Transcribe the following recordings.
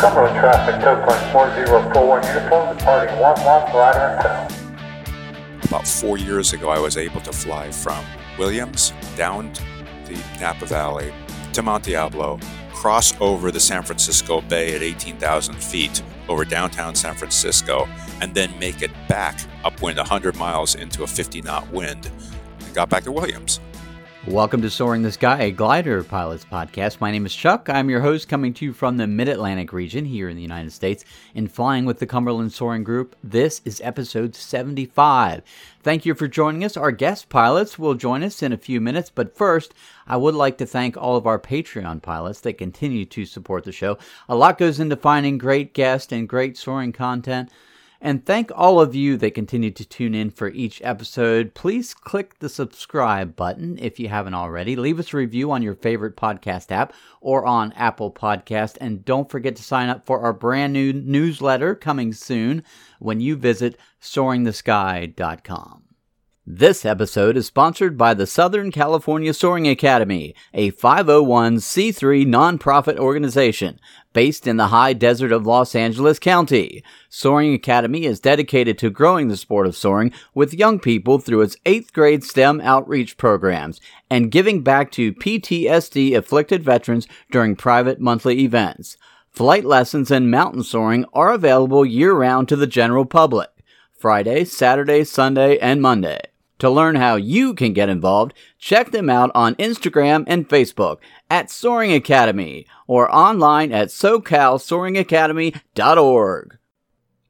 Cumberland traffic, tow point 4041 uniform, departing 11 glider and. About four years ago, I was able to fly from Williams down the Napa Valley to Mount Diablo, cross over the San Francisco Bay at 18,000 feet over downtown San Francisco, and then make it back upwind 100 miles into a 50 knot wind and got back to Williams. Welcome to Soaring the Sky, a glider pilots podcast. My name is Chuck. I'm your host coming to you from the Mid Atlantic region here in the United States and flying with the Cumberland Soaring Group. This is episode 75. Thank you for joining us. Our guest pilots will join us in a few minutes, but first, I would like to thank all of our Patreon pilots that continue to support the show. A lot goes into finding great guests and great soaring content. And thank all of you that continue to tune in for each episode. Please click the subscribe button if you haven't already. Leave us a review on your favorite podcast app or on Apple Podcast. And don't forget to sign up for our brand new newsletter coming soon when you visit soaringthesky.com. This episode is sponsored by the Southern California Soaring Academy, a 501c3 nonprofit organization based in the high desert of Los Angeles County. Soaring Academy is dedicated to growing the sport of soaring with young people through its 8th grade STEM outreach programs and giving back to PTSD afflicted veterans during private monthly events. Flight lessons and mountain soaring are available year round to the general public. Friday, Saturday, Sunday, and Monday. To learn how you can get involved, check them out on Instagram and Facebook at Soaring Academy or online at SoCalSoaringAcademy.org.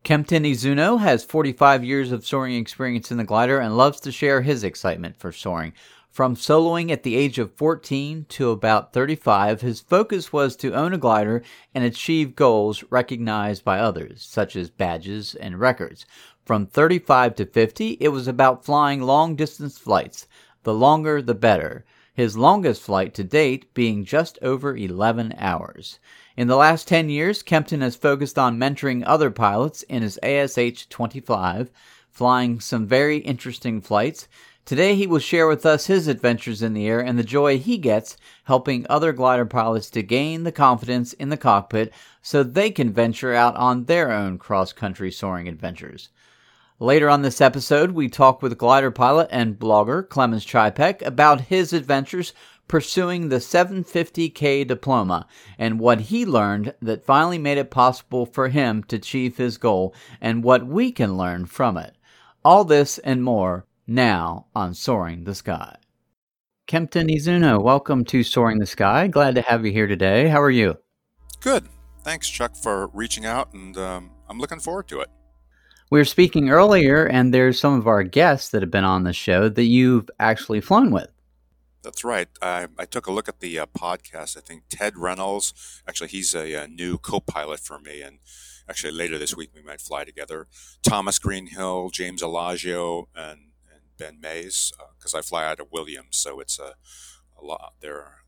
Kempton Izuno has 45 years of soaring experience in the glider and loves to share his excitement for soaring. From soloing at the age of 14 to about 35, his focus was to own a glider and achieve goals recognized by others, such as badges and records. From 35 to 50, it was about flying long distance flights. The longer, the better. His longest flight to date being just over 11 hours. In the last 10 years, Kempton has focused on mentoring other pilots in his ASH 25, flying some very interesting flights. Today, he will share with us his adventures in the air and the joy he gets helping other glider pilots to gain the confidence in the cockpit so they can venture out on their own cross country soaring adventures. Later on this episode, we talk with glider pilot and blogger Clemens Ceipek about his adventures pursuing the 750K diploma and what he learned that finally made it possible for him to achieve his goal and what we can learn from it. All this and more now on Soaring the Sky. Kempton Izuno, welcome to Soaring the Sky. Glad to have you here today. How are you? Good. Thanks, Chuck, for reaching out, and um, I'm looking forward to it. We were speaking earlier, and there's some of our guests that have been on the show that you've actually flown with. That's right. I, I took a look at the uh, podcast. I think Ted Reynolds, actually, he's a, a new co pilot for me. And actually, later this week, we might fly together. Thomas Greenhill, James Elagio, and, and Ben Mays, because uh, I fly out of Williams. So it's a, a lot. They're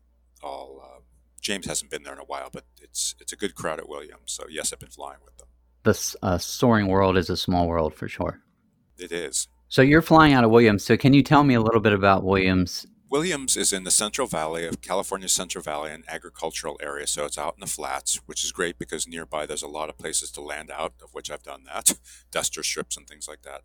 all. Uh, James hasn't been there in a while, but it's it's a good crowd at Williams. So yes, I've been flying with the uh, soaring world is a small world for sure. It is. So you're flying out of Williams. So can you tell me a little bit about Williams? Williams is in the Central Valley of California Central Valley, an agricultural area. So it's out in the flats, which is great because nearby there's a lot of places to land out, of which I've done that, duster strips and things like that.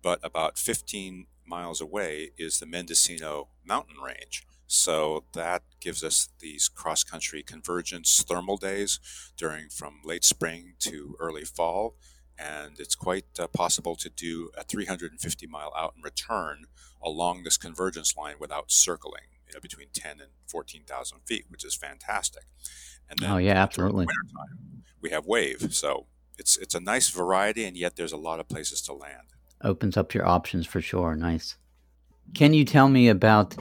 But about 15 miles away is the Mendocino mountain range. So that gives us these cross country convergence thermal days during from late spring to early fall. And it's quite uh, possible to do a 350 mile out and return along this convergence line without circling, you know, between 10 and 14,000 feet, which is fantastic. And then oh yeah, absolutely. Wintertime, we have wave, so it's it's a nice variety, and yet there's a lot of places to land. Opens up your options for sure. Nice. Can you tell me about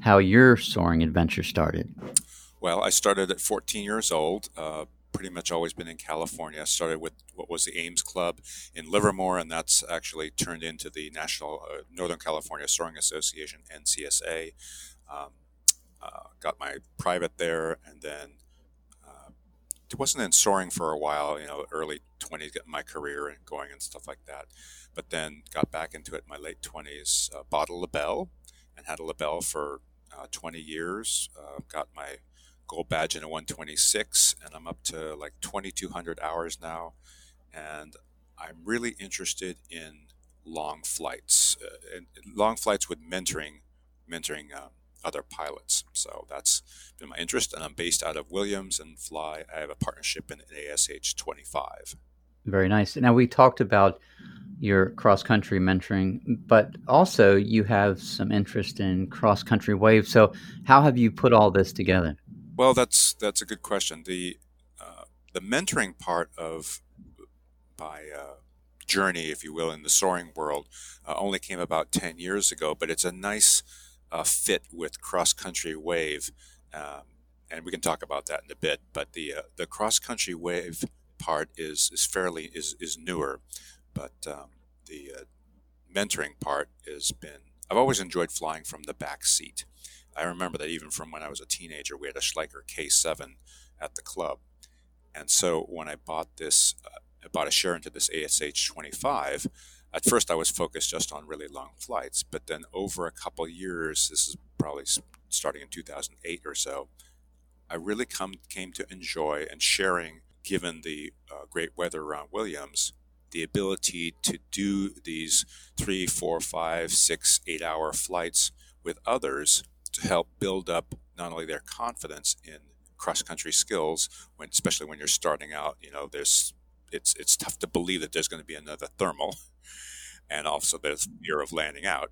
how your soaring adventure started? Well, I started at 14 years old. Uh, pretty much always been in California. I started with what was the Ames Club in Livermore, and that's actually turned into the National uh, Northern California Soaring Association (NCSA). Um, uh, got my private there, and then uh, wasn't in soaring for a while. You know, early 20s, getting my career and going and stuff like that. But then got back into it in my late 20s. bought a Libelle and had a Libelle for uh, 20 years. Uh, got my gold badge in a 126, and I'm up to like 2,200 hours now. And I'm really interested in long flights, uh, and long flights with mentoring, mentoring um, other pilots. So that's been my interest, and I'm based out of Williams and fly. I have a partnership in ASH 25. Very nice. Now we talked about your cross country mentoring, but also you have some interest in cross country wave. So how have you put all this together? Well, that's that's a good question. The uh, the mentoring part of my uh, journey, if you will, in the soaring world, uh, only came about ten years ago. But it's a nice uh, fit with cross country wave, um, and we can talk about that in a bit. But the uh, the cross country wave part is is fairly is is newer, but um, the uh, mentoring part has been. I've always enjoyed flying from the back seat. I remember that even from when I was a teenager, we had a Schleicher K7 at the club, and so when I bought this, uh, I bought a share into this ASH 25. At first, I was focused just on really long flights, but then over a couple years, this is probably starting in 2008 or so, I really come came to enjoy and sharing, given the uh, great weather around Williams, the ability to do these three, four, five, six, eight hour flights with others to help build up not only their confidence in cross country skills, when especially when you're starting out, you know, there's it's it's tough to believe that there's going to be another thermal, and also there's fear of landing out.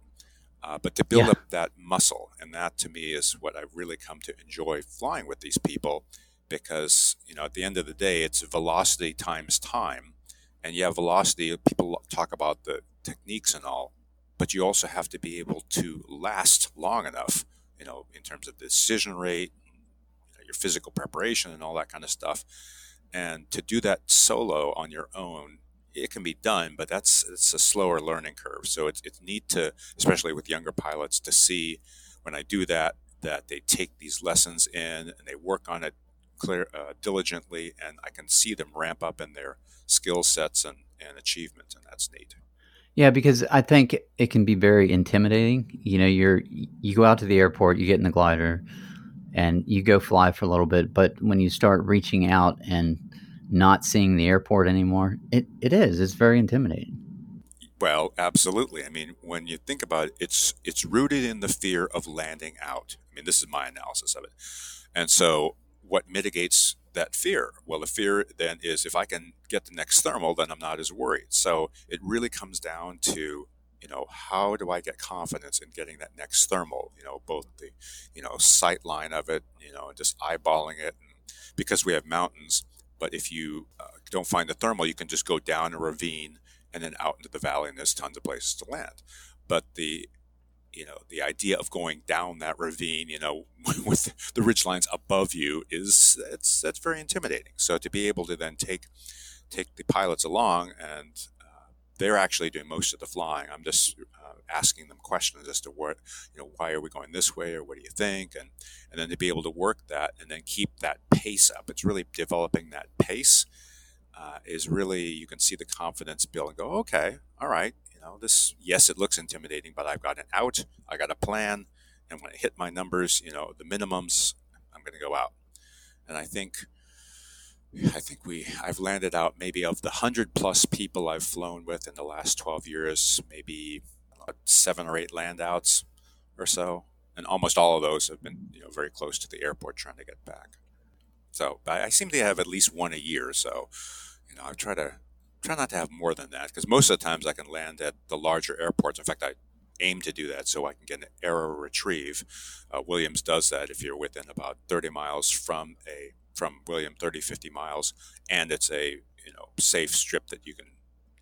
Uh, but to build yeah. up that muscle, and that to me is what I've really come to enjoy flying with these people, because you know at the end of the day, it's velocity times time, and yeah, velocity. People talk about the techniques and all, but you also have to be able to last long enough, you know, in terms of decision rate, you know, your physical preparation, and all that kind of stuff. And to do that solo on your own, it can be done, but that's it's a slower learning curve. So it's it's neat to, especially with younger pilots, to see when I do that that they take these lessons in and they work on it clear uh, diligently, and I can see them ramp up in their skill sets and and achievements, and that's neat. Yeah, because I think it can be very intimidating. You know, you're you go out to the airport, you get in the glider, and you go fly for a little bit, but when you start reaching out and not seeing the airport anymore, it, it is. It's very intimidating. Well, absolutely. I mean, when you think about it, it's it's rooted in the fear of landing out. I mean, this is my analysis of it. And so, what mitigates that fear? Well, the fear then is if I can get the next thermal, then I'm not as worried. So it really comes down to you know how do I get confidence in getting that next thermal? You know, both the you know sight line of it, you know, just eyeballing it, because we have mountains but if you uh, don't find the thermal, you can just go down a ravine and then out into the valley, and there's tons of places to land. But the you know the idea of going down that ravine, you know, with the ridge lines above you is that's that's very intimidating. So to be able to then take take the pilots along and they're actually doing most of the flying. I'm just uh, asking them questions as to what, you know, why are we going this way or what do you think? And, and then to be able to work that and then keep that pace up. It's really developing that pace uh, is really, you can see the confidence build and go, okay, all right, know, this, yes, it looks intimidating, but I've got an out, I got a plan. And when I hit my numbers, you know, the minimums, I'm going to go out. And I think, I think we I've landed out maybe of the hundred plus people I've flown with in the last twelve years, maybe uh, seven or eight land outs or so, and almost all of those have been you know very close to the airport trying to get back. So I, I seem to have at least one a year. So you know I try to try not to have more than that because most of the times I can land at the larger airports. In fact, I aim to do that so I can get an aero retrieve. Uh, Williams does that if you're within about 30 miles from a from William 30, 50 miles, and it's a you know safe strip that you can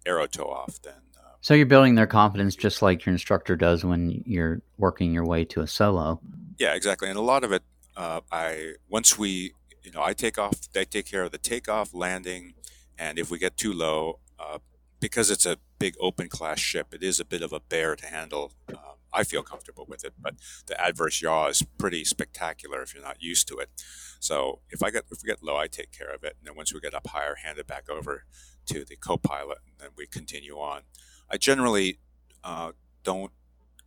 aero tow off, then. Uh, so you're building their confidence just like your instructor does when you're working your way to a solo. Yeah, exactly, and a lot of it, uh, I once we, you know, I take off, they take care of the takeoff, landing, and if we get too low, uh, because it's a big open class ship, it is a bit of a bear to handle. Um, I feel comfortable with it, but the adverse yaw is pretty spectacular if you're not used to it. So if I get if we get low, I take care of it, and then once we get up higher, hand it back over to the co-pilot, and then we continue on. I generally uh, don't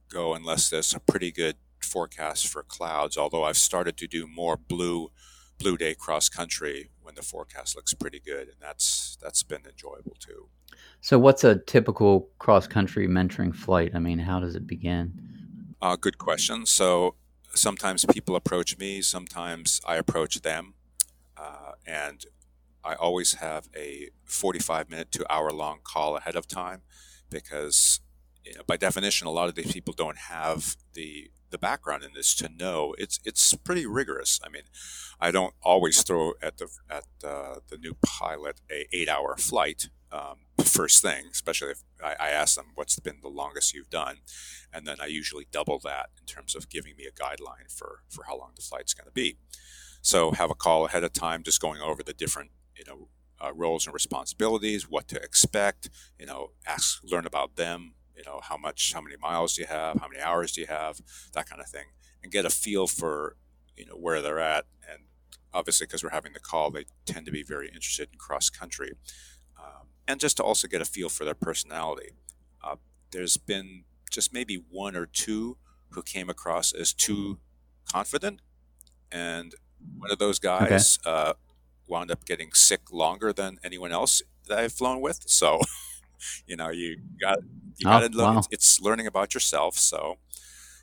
go unless there's a pretty good forecast for clouds. Although I've started to do more blue blue day cross country when the forecast looks pretty good, and that's that's been enjoyable too. So, what's a typical cross country mentoring flight? I mean, how does it begin? Uh, good question. So, sometimes people approach me, sometimes I approach them, uh, and I always have a 45 minute to hour long call ahead of time because, you know, by definition, a lot of these people don't have the the background in this to know it's it's pretty rigorous. I mean, I don't always throw at the at uh, the new pilot a eight hour flight um, first thing, especially if I, I ask them what's been the longest you've done, and then I usually double that in terms of giving me a guideline for for how long the flight's going to be. So have a call ahead of time, just going over the different you know uh, roles and responsibilities, what to expect, you know, ask learn about them, you know how much how many miles do you have how many hours do you have that kind of thing and get a feel for you know where they're at and obviously because we're having the call they tend to be very interested in cross country um, and just to also get a feel for their personality uh, there's been just maybe one or two who came across as too confident and one of those guys okay. uh, wound up getting sick longer than anyone else that I've flown with. So, you know, you got you got to oh, learn. Wow. It's, it's, learning about yourself. So,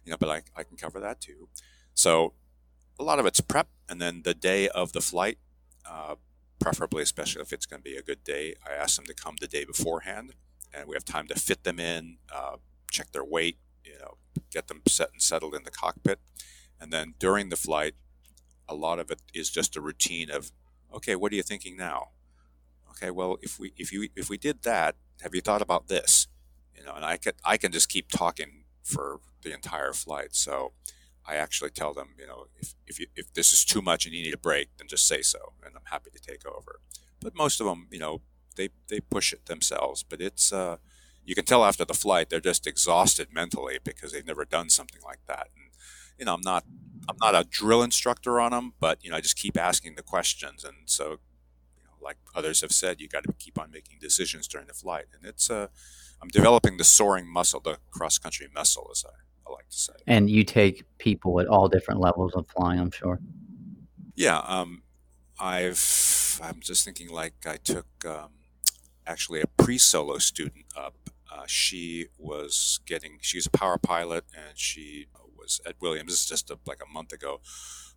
you know, but I, I can cover that too. So, a lot of it's prep, and then the day of the flight, uh, preferably, especially if it's going to be a good day, I ask them to come the day beforehand, and we have time to fit them in, uh, check their weight, you know, get them set and settled in the cockpit, and then during the flight, a lot of it is just a routine of, okay, what are you thinking now? Okay, well, if we if you if we did that, have you thought about this? you know, and I can I can just keep talking for the entire flight. So I actually tell them, you know, if if you, if this is too much and you need a break, then just say so, and I'm happy to take over. But most of them, you know, they they push it themselves. But it's uh, you can tell after the flight they're just exhausted mentally because they've never done something like that. And you know, I'm not I'm not a drill instructor on them, but you know, I just keep asking the questions, and so like others have said, you got to keep on making decisions during the flight, and it's uh I'm developing the soaring muscle, the cross country muscle, as I, I like to say. And you take people at all different levels of flying, I'm sure. Yeah, um, I've. I'm just thinking like I took um, actually a pre-solo student up. Uh, she was getting. She's a power pilot, and she was at Williams. This is just a, like a month ago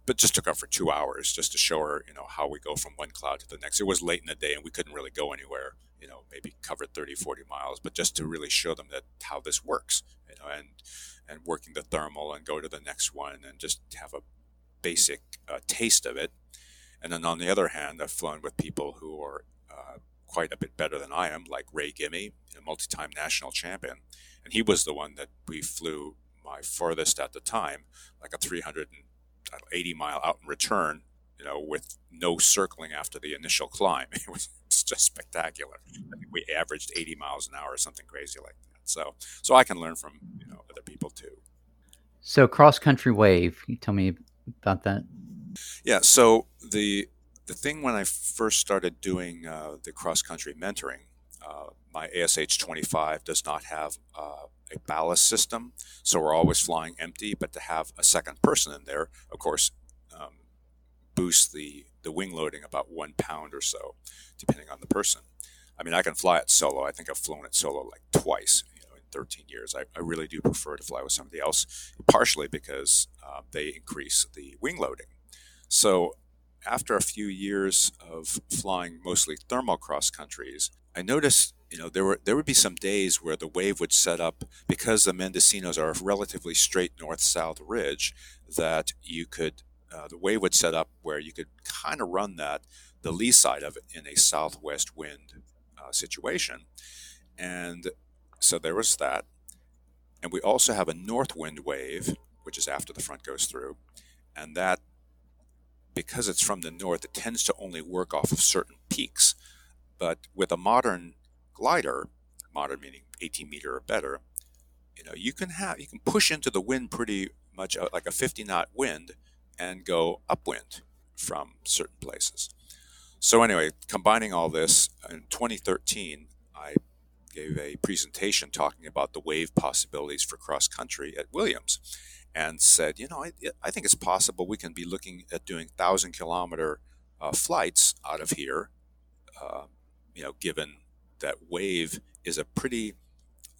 but just took her for two hours just to show her, you know, how we go from one cloud to the next. It was late in the day and we couldn't really go anywhere, you know, maybe covered 30, 40 miles, but just to really show them that how this works, you know, and, and working the thermal and go to the next one and just have a basic uh, taste of it. And then on the other hand, I've flown with people who are uh, quite a bit better than I am, like Ray Gimme, a multi-time national champion. And he was the one that we flew my furthest at the time, like a 300 know, 80 mile out and return, you know, with no circling after the initial climb. It was, just spectacular. I think we averaged 80 miles an hour or something crazy like that. So, so I can learn from you know other people too. So cross country wave, Can you tell me about that? Yeah. So the the thing when I first started doing uh, the cross country mentoring, uh, my ASH 25 does not have uh, a ballast system, so we're always flying empty. But to have a second person in there, of course, um, boosts the the wing loading about one pound or so, depending on the person. I mean, I can fly it solo. I think I've flown it solo like twice. You know, in 13 years, I, I really do prefer to fly with somebody else, partially because uh, they increase the wing loading. So after a few years of flying mostly thermal cross countries, I noticed you know, there were there would be some days where the wave would set up because the Mendocinos are a relatively straight north-south ridge that you could uh, the wave would set up where you could kind of run that the lee side of it in a southwest wind uh, situation, and so there was that, and we also have a north wind wave which is after the front goes through, and that because it's from the north, it tends to only work off of certain peaks. But with a modern glider, modern meaning 18 meter or better, you know, you can have you can push into the wind pretty much uh, like a 50 knot wind and go upwind from certain places. So anyway, combining all this in 2013, I gave a presentation talking about the wave possibilities for cross country at Williams, and said, you know, I, I think it's possible we can be looking at doing thousand kilometer uh, flights out of here. Uh, you know, given that wave is a pretty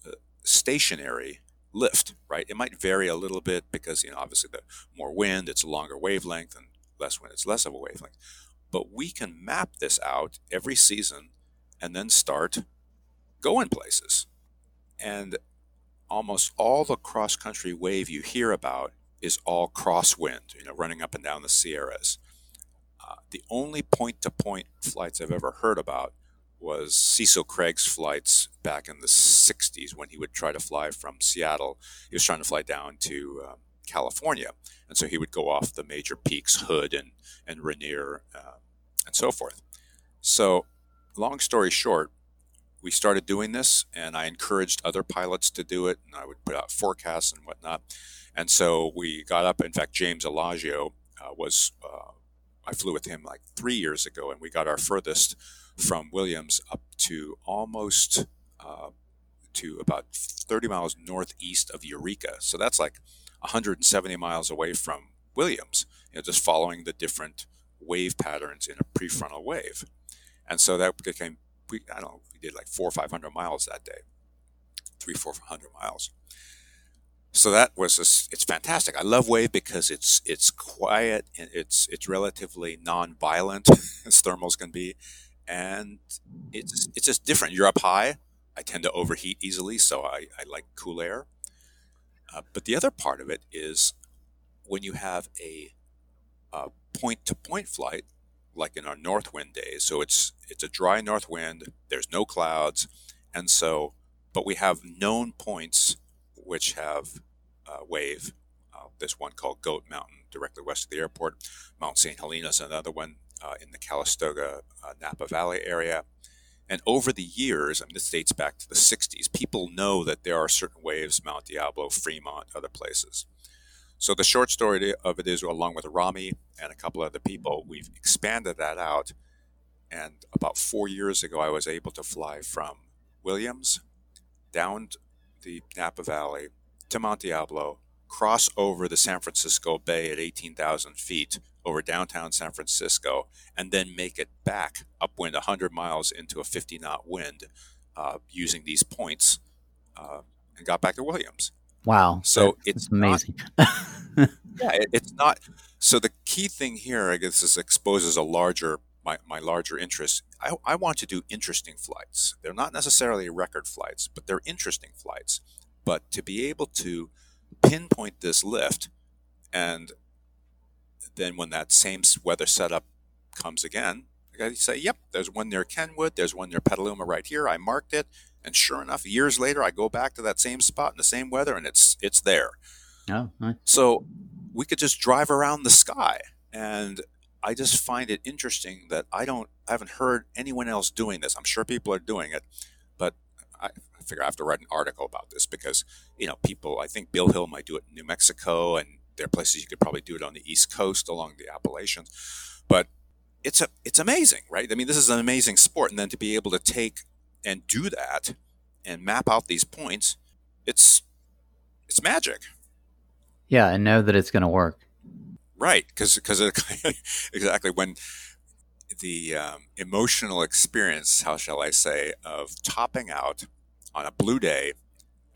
uh, stationary lift, right? It might vary a little bit because you know, obviously, the more wind, it's a longer wavelength, and less wind, it's less of a wavelength. But we can map this out every season, and then start going places. And almost all the cross country wave you hear about is all crosswind, you know, running up and down the Sierras. Uh, the only point to point flights I've ever heard about was Cecil Craig's flights back in the 60s when he would try to fly from Seattle. He was trying to fly down to um, California. And so he would go off the major peaks, Hood and, and Rainier, uh, and so forth. So, long story short, we started doing this, and I encouraged other pilots to do it, and I would put out forecasts and whatnot. And so we got up. In fact, James Elagio uh, was, uh, I flew with him like three years ago, and we got our furthest from Williams up to almost uh, to about 30 miles northeast of Eureka. So that's like 170 miles away from Williams, you know, just following the different wave patterns in a prefrontal wave. And so that became we I don't know we did like four or five hundred miles that day, three four hundred miles. So that was just, it's fantastic. I love wave because it's it's quiet and it's it's relatively non-violent as thermals can be, and it's it's just different. You're up high. I tend to overheat easily, so I, I like cool air. Uh, but the other part of it is when you have a point to point flight, like in our north wind days. So it's it's a dry north wind. There's no clouds, and so but we have known points which have uh, wave. Uh, there's one called Goat Mountain, directly west of the airport. Mount St. Helena is another one uh, in the Calistoga uh, Napa Valley area. And over the years, I mean, this dates back to the 60s, people know that there are certain waves, Mount Diablo, Fremont, other places. So the short story of it is, along with Rami and a couple other people, we've expanded that out. And about four years ago, I was able to fly from Williams down the Napa Valley to Mount Diablo, cross over the San Francisco Bay at 18,000 feet over downtown San Francisco, and then make it back upwind 100 miles into a 50 knot wind uh, using these points uh, and got back to Williams. Wow. So it's amazing. Not, yeah, it, it's not. So the key thing here, I guess, is exposes a larger my, my larger interest. I, I want to do interesting flights. They're not necessarily record flights, but they're interesting flights. But to be able to pinpoint this lift, and then when that same weather setup comes again, I say, yep, there's one near Kenwood, there's one near Petaluma right here. I marked it, and sure enough, years later, I go back to that same spot in the same weather, and it's it's there. Oh, nice. So we could just drive around the sky, and I just find it interesting that I don't, I haven't heard anyone else doing this. I'm sure people are doing it, but I, I figure I have to write an article about this because you know people. I think Bill Hill might do it in New Mexico, and there are places you could probably do it on the East Coast along the Appalachians, but it's a it's amazing, right? I mean, this is an amazing sport, and then to be able to take and do that and map out these points, it's it's magic. Yeah, and know that it's going to work. Right, because because exactly when the um, emotional experience, how shall I say, of topping out on a blue day,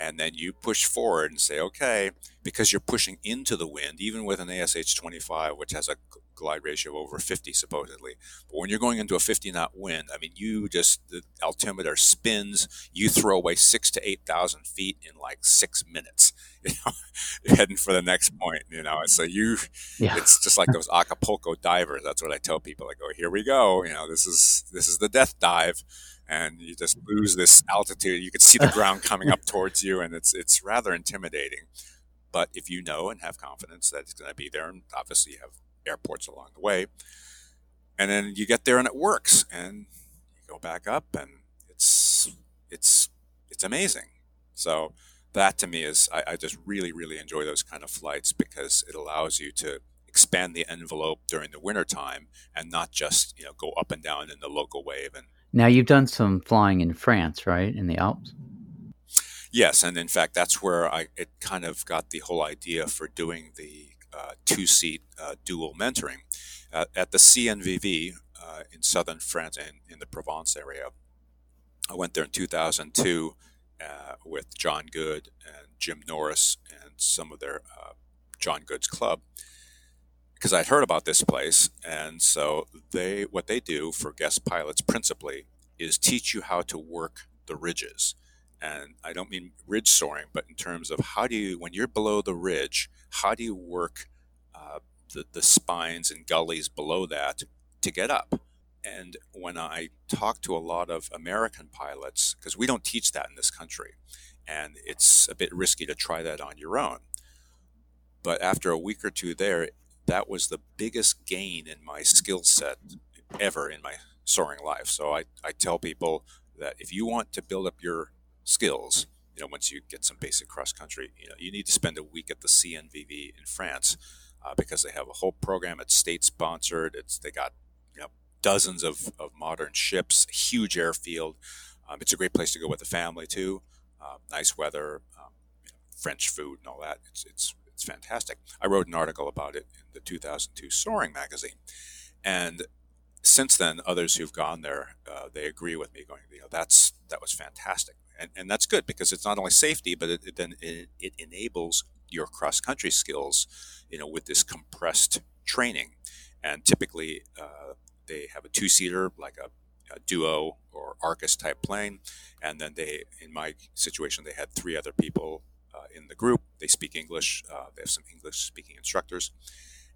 and then you push forward and say, okay, because you're pushing into the wind, even with an ASH 25, which has a glide ratio of over 50 supposedly. But when you're going into a 50 knot wind, I mean, you just, the altimeter spins, you throw away six to 8,000 feet in like six minutes, you know, heading for the next point, you know. So you, yeah. it's just like those Acapulco divers. That's what I tell people. I go, oh, here we go. You know, this is, this is the death dive. And you just lose this altitude. You can see the ground coming up towards you, and it's it's rather intimidating. But if you know and have confidence that it's going to be there, and obviously you have airports along the way. And then you get there and it works, and you go back up, and it's it's it's amazing. So that to me is I, I just really really enjoy those kind of flights because it allows you to expand the envelope during the winter time and not just you know go up and down in the local wave and now you've done some flying in france right? In the alps? Yes, and in fact, that's where I it kind of got the whole idea for doing the uh, two-seat uh, dual mentoring uh, at the CNVV uh, in southern France and in the Provence area. I went there in 2002 uh, with John Good and Jim Norris and some of their uh, John Good's club because I'd heard about this place, and so they what they do for guest pilots principally is teach you how to work the ridges. And I don't mean ridge soaring, but in terms of how do you, when you're below the ridge, how do you work uh, the, the spines and gullies below that to get up? And when I talk to a lot of American pilots, because we don't teach that in this country, and it's a bit risky to try that on your own. But after a week or two there, that was the biggest gain in my skill set ever in my soaring life. So I, I tell people that if you want to build up your skills, you know, once you get some basic cross country, you know, you need to spend a week at the CNVV in France uh, because they have a whole program. It's state sponsored. It's they got you know dozens of, of modern ships, huge airfield. Um, it's a great place to go with the family too. Uh, nice weather, um, you know, French food, and all that. It's it's it's fantastic. I wrote an article about it in the 2002 Soaring magazine, and since then, others who've gone there, uh, they agree with me. Going, you know, that's that was fantastic, and and that's good because it's not only safety, but it, it then it, it, enables your cross country skills, you know, with this compressed training, and typically uh, they have a two seater like a, a, duo or Arcus type plane, and then they, in my situation, they had three other people uh, in the group. They speak English. Uh, they have some English speaking instructors,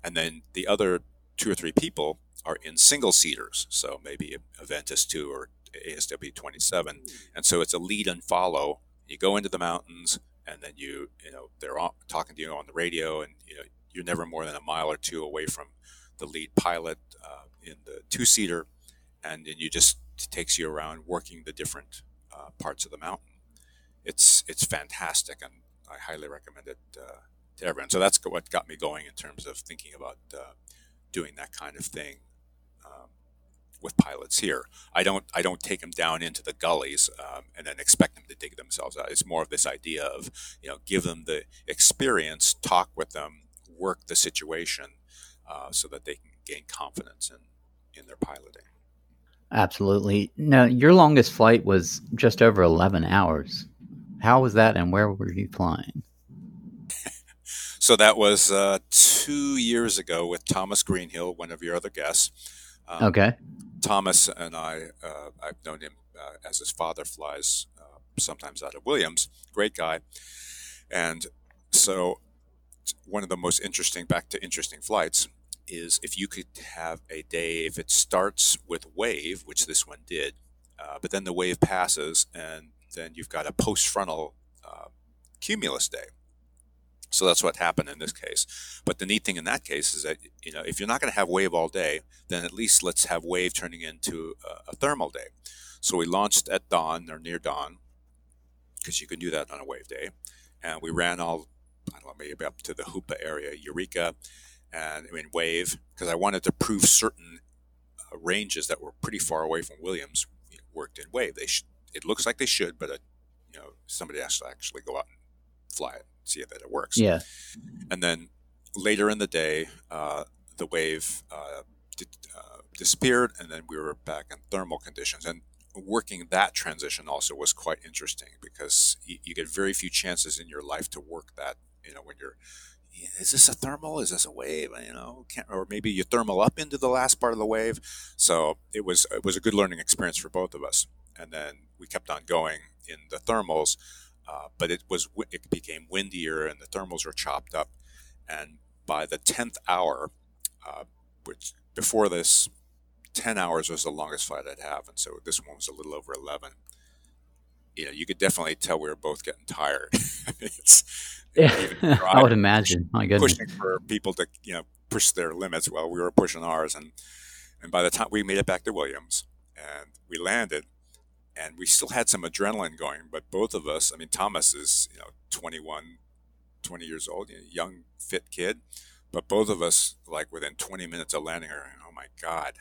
and then the other two or three people are in single seaters, so maybe a Ventus 2 or ASW 27. And so it's a lead and follow. You go into the mountains, and then you, you know, they're all, talking to you on the radio, and you know, you're never more than a mile or two away from the lead pilot uh, in the two seater, and then you just takes you around working the different uh, parts of the mountain. It's it's fantastic, and I highly recommend it uh, to everyone. So that's what got me going in terms of thinking about uh, doing that kind of thing um, with pilots here. I don't I don't take them down into the gullies um, and then expect them to dig themselves out. It's more of this idea of you know give them the experience, talk with them, work the situation, uh, so that they can gain confidence in in their piloting. Absolutely. Now, your longest flight was just over 11 hours. How was that, and where were you flying? so that was uh, two years ago with Thomas Greenhill, one of your other guests. Um, okay. Thomas and I, uh, I've known him uh, as his father flies uh, sometimes out of Williams. Great guy. And so, one of the most interesting, back to interesting flights, is if you could have a day, if it starts with wave, which this one did, uh, but then the wave passes, and then you've got a post frontal uh, cumulus day. So that's what happened in this case. But the neat thing in that case is that you know if you're not going to have wave all day, then at least let's have wave turning into a, a thermal day. So we launched at dawn or near dawn because you can do that on a wave day, and we ran all I don't know maybe up to the Hoopa area, Eureka, and I mean wave because I wanted to prove certain uh, ranges that were pretty far away from Williams worked in wave. They sh- it looks like they should, but uh, you know somebody has to actually go out and fly it see that it works. Yeah. And then later in the day, uh, the wave uh, did, uh, disappeared, and then we were back in thermal conditions. And working that transition also was quite interesting because you, you get very few chances in your life to work that. You know, when you're is this a thermal? Is this a wave? You know, or maybe you thermal up into the last part of the wave. So it was it was a good learning experience for both of us. And then we kept on going in the thermals uh, but it was it became windier and the thermals were chopped up. And by the tenth hour, uh, which before this, ten hours was the longest flight I'd have, and so this one was a little over eleven. You know, you could definitely tell we were both getting tired. it's, yeah, I would imagine. My goodness, pushing for people to you know push their limits while we were pushing ours, and and by the time we made it back to Williams and we landed, and we still had some adrenaline going. But both of us, I mean, Thomas is you know 21, 20 years old, you know, young, fit kid. But both of us, like within 20 minutes of landing, are oh my god,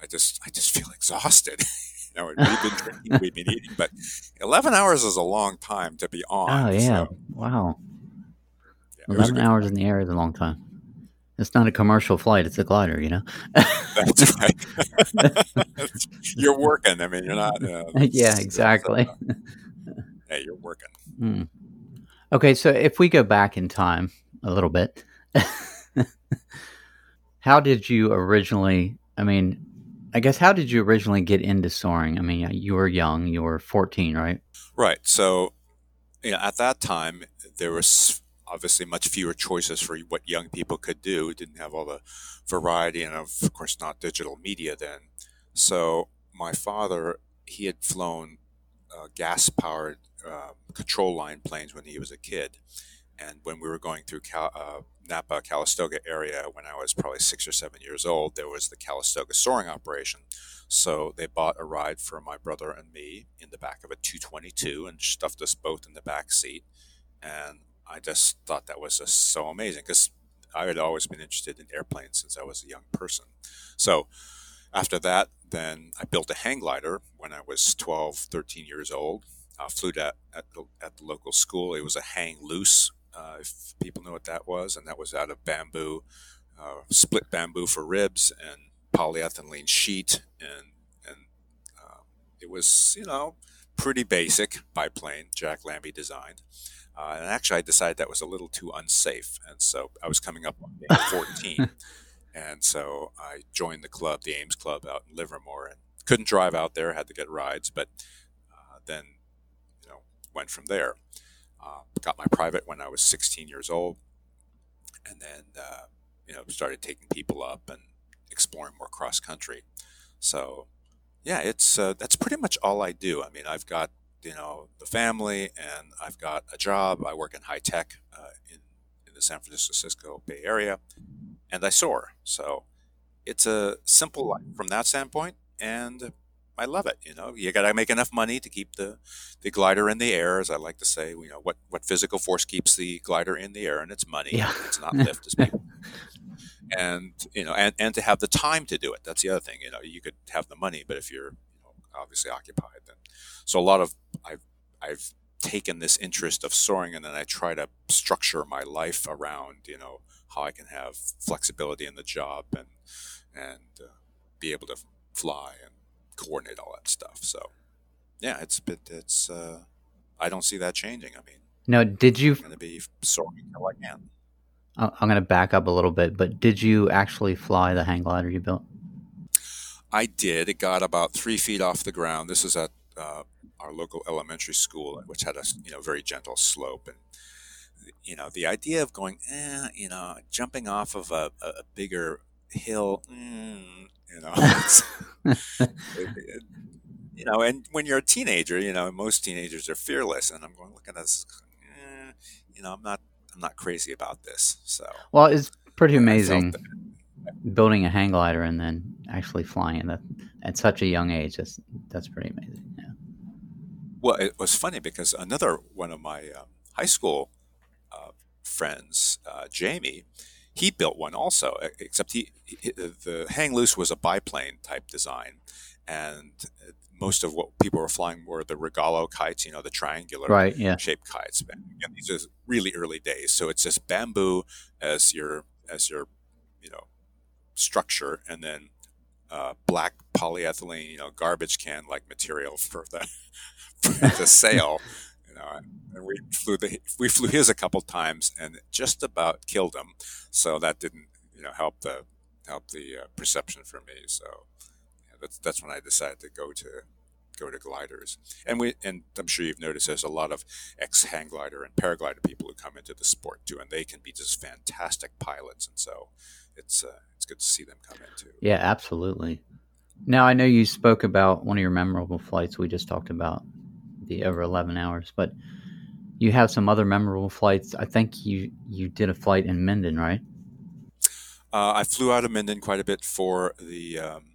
I just I just feel exhausted. you know, we've been drinking, we've been eating, but 11 hours is a long time to be on. Oh yeah, so, wow. yeah, it was a Eleven good hours in the air is a long time. It's not a commercial flight; it's a glider. You know. That's right. you're working. I mean, you're not. Uh, yeah, exactly. hey, you're working. Hmm. Okay, so if we go back in time a little bit, how did you originally? I mean, I guess how did you originally get into soaring? I mean, you were young; you were fourteen, right? Right. So, you know, at that time, there was obviously much fewer choices for what young people could do. We didn't have all the variety, and of course, not digital media then. So, my father, he had flown uh, gas-powered uh, control line planes when he was a kid, and when we were going through Cal- uh, Napa, Calistoga area, when I was probably six or seven years old, there was the Calistoga soaring operation. So they bought a ride for my brother and me in the back of a 222 and stuffed us both in the back seat. And I just thought that was just so amazing because I had always been interested in airplanes since I was a young person. So after that, then I built a hang glider when I was 12, 13 years old. I flew that at the, at the local school. It was a hang loose, uh, if people know what that was, and that was out of bamboo, uh, split bamboo for ribs and polyethylene sheet, and and uh, it was you know pretty basic biplane Jack Lambie designed. Uh, and actually, I decided that was a little too unsafe, and so I was coming up on age 14, and so I joined the club, the Ames Club, out in Livermore, and couldn't drive out there, had to get rides, but uh, then you know went from there. Uh, got my private when I was 16 years old, and then uh, you know started taking people up and exploring more cross country. So yeah, it's uh, that's pretty much all I do. I mean, I've got you know the family, and I've got a job. I work in high tech uh, in in the San Francisco Bay Area, and I soar. So it's a simple life from that standpoint, and I love it. You know, you got to make enough money to keep the, the glider in the air, as I like to say. You know, what, what physical force keeps the glider in the air, and it's money. Yeah. It's not lift, as people. and you know, and, and to have the time to do it. That's the other thing. You know, you could have the money, but if you're you know, obviously occupied, then so a lot of I've I've taken this interest of soaring, and then I try to structure my life around you know how I can have flexibility in the job and and uh, be able to fly and coordinate all that stuff. So, yeah, it's bit it's. Uh, I don't see that changing. I mean, No, did you? I'm going to be soaring until I can. I- I'm going to back up a little bit, but did you actually fly the hang glider you built? I did. It got about three feet off the ground. This is at uh, our local elementary school, which had a you know very gentle slope, and you know the idea of going, eh, you know, jumping off of a, a bigger hill, mm, you know, it- it- you know, and when you're a teenager, you know, most teenagers are fearless, and I'm going, look at this, eh, you know, I'm not, I'm not crazy about this, so Well, it's pretty amazing building a hang glider and then actually flying it at, at such a young age. That's that's pretty amazing. Yeah. Well, it was funny because another one of my um, high school uh, friends, uh, Jamie, he built one also. Except he, he the hang loose was a biplane type design, and most of what people were flying were the Rogallo kites, you know, the triangular Right. Yeah. shaped kites. But again, these are really early days, so it's just bamboo as your as your you know structure, and then uh, black polyethylene, you know, garbage can like material for the for the sail. You know, and we flew the we flew his a couple times, and just about killed him. So that didn't you know help the help the uh, perception for me. So that's that's when I decided to go to go to gliders. And we and I'm sure you've noticed there's a lot of ex hang glider and paraglider people who come into the sport too, and they can be just fantastic pilots. And so it's uh, it's good to see them come in too. Yeah. Absolutely. Now I know you spoke about one of your memorable flights. We just talked about the over 11 hours, but you have some other memorable flights. I think you you did a flight in Minden, right? Uh, I flew out of Minden quite a bit for the um,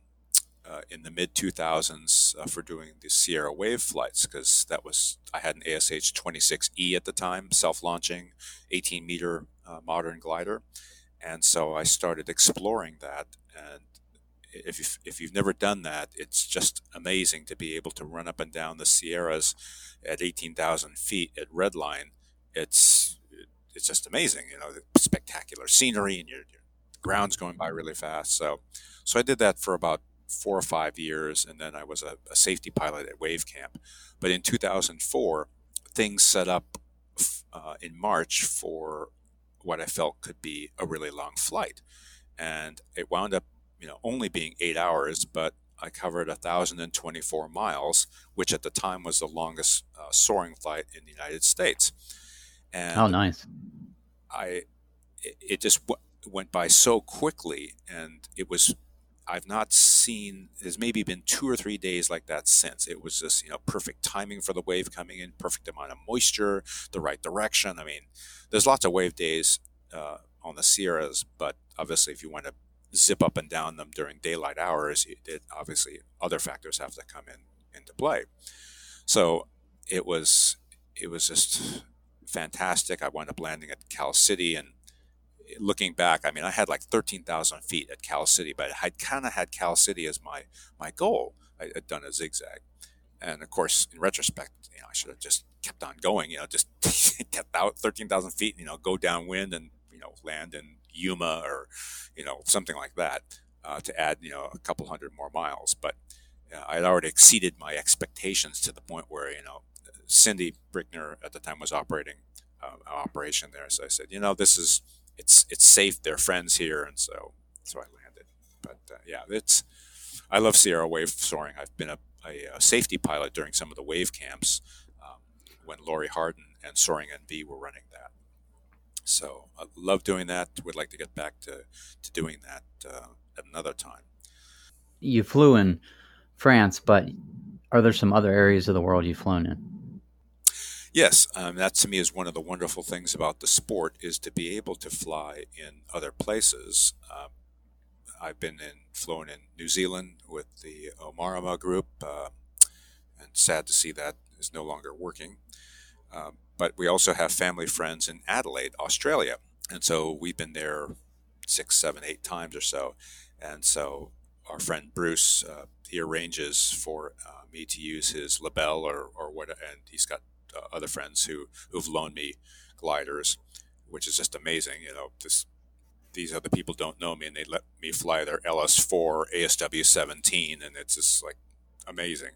uh, in the mid 2000s uh, for doing the Sierra Wave flights because that was I had an ASH 26E at the time, self-launching, 18 meter uh, modern glider, and so I started exploring that. And if you've, if you've never done that, it's just amazing to be able to run up and down the Sierras at 18,000 feet at redline. It's it's just amazing, you know, the spectacular scenery and your, your ground's going by really fast. So so I did that for about four or five years, and then I was a, a safety pilot at Wave Camp. But in 2004, things set up uh, in March for what I felt could be a really long flight, and it wound up, you know, only being eight hours, but I covered 1,024 miles, which at the time was the longest uh, soaring flight in the United States. And oh, nice! I it, it just w- went by so quickly, and it was I've not seen. There's maybe been two or three days like that since. It was just you know perfect timing for the wave coming in, perfect amount of moisture, the right direction. I mean, there's lots of wave days uh, on the Sierras, but obviously if you want to zip up and down them during daylight hours, it, obviously other factors have to come in into play. So it was it was just fantastic. I wound up landing at Cal City and looking back, I mean, I had like 13,000 feet at Cal City, but I kind of had Cal City as my, my goal. I had done a zigzag. And of course, in retrospect, you know, I should have just kept on going, you know, just kept out 13,000 feet, you know, go downwind and, you know, land in Yuma or, you know, something like that uh, to add, you know, a couple hundred more miles. But uh, I had already exceeded my expectations to the point where, you know, Cindy Brickner at the time was operating uh, operation there. So I said, you know, this is, it's it's safe. They're friends here, and so so I landed. But uh, yeah, it's I love Sierra wave soaring. I've been a, a, a safety pilot during some of the wave camps um, when Lori Harden and Soaring NV were running that. So I love doing that. Would like to get back to, to doing that uh, another time. You flew in France, but are there some other areas of the world you've flown in? Yes, um, that to me is one of the wonderful things about the sport is to be able to fly in other places. Um, I've been in flown in New Zealand with the Omarama group, uh, and sad to see that is no longer working. Um, but we also have family friends in Adelaide, Australia, and so we've been there six, seven, eight times or so. And so our friend Bruce, uh, he arranges for uh, me to use his Libelle or, or what, and he's got uh, other friends who who've loaned me gliders, which is just amazing. You know, this these other people don't know me, and they let me fly their LS4 ASW 17, and it's just like amazing.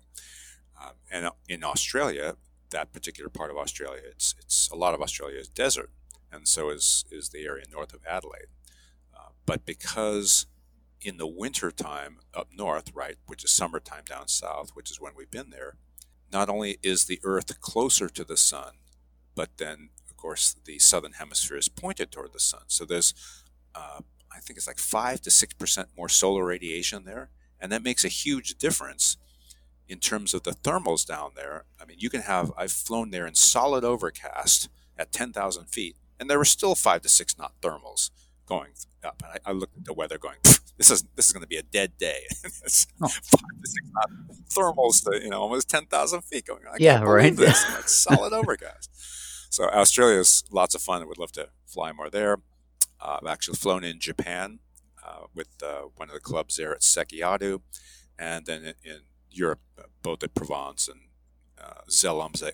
Um, and uh, in Australia, that particular part of Australia, it's it's a lot of Australia is desert, and so is is the area north of Adelaide. Uh, but because in the winter time up north, right, which is summertime down south, which is when we've been there, not only is the Earth closer to the sun, but then, of course, the southern hemisphere is pointed toward the sun. So there's, uh, I think it's like 5 to 6% more solar radiation there. And that makes a huge difference in terms of the thermals down there. I mean, you can have, I've flown there in solid overcast at 10,000 feet, and there were still 5 to 6 knot thermals going up. And I, I looked at the weather going, this is this is going to be a dead day. it's oh. five to six thermals to you know almost ten thousand feet going. I yeah, right. This. solid overcast. So Australia is lots of fun. I would love to fly more there. Uh, I've actually flown in Japan uh, with uh, one of the clubs there at Sekiyado, and then in, in Europe, uh, both at Provence and uh,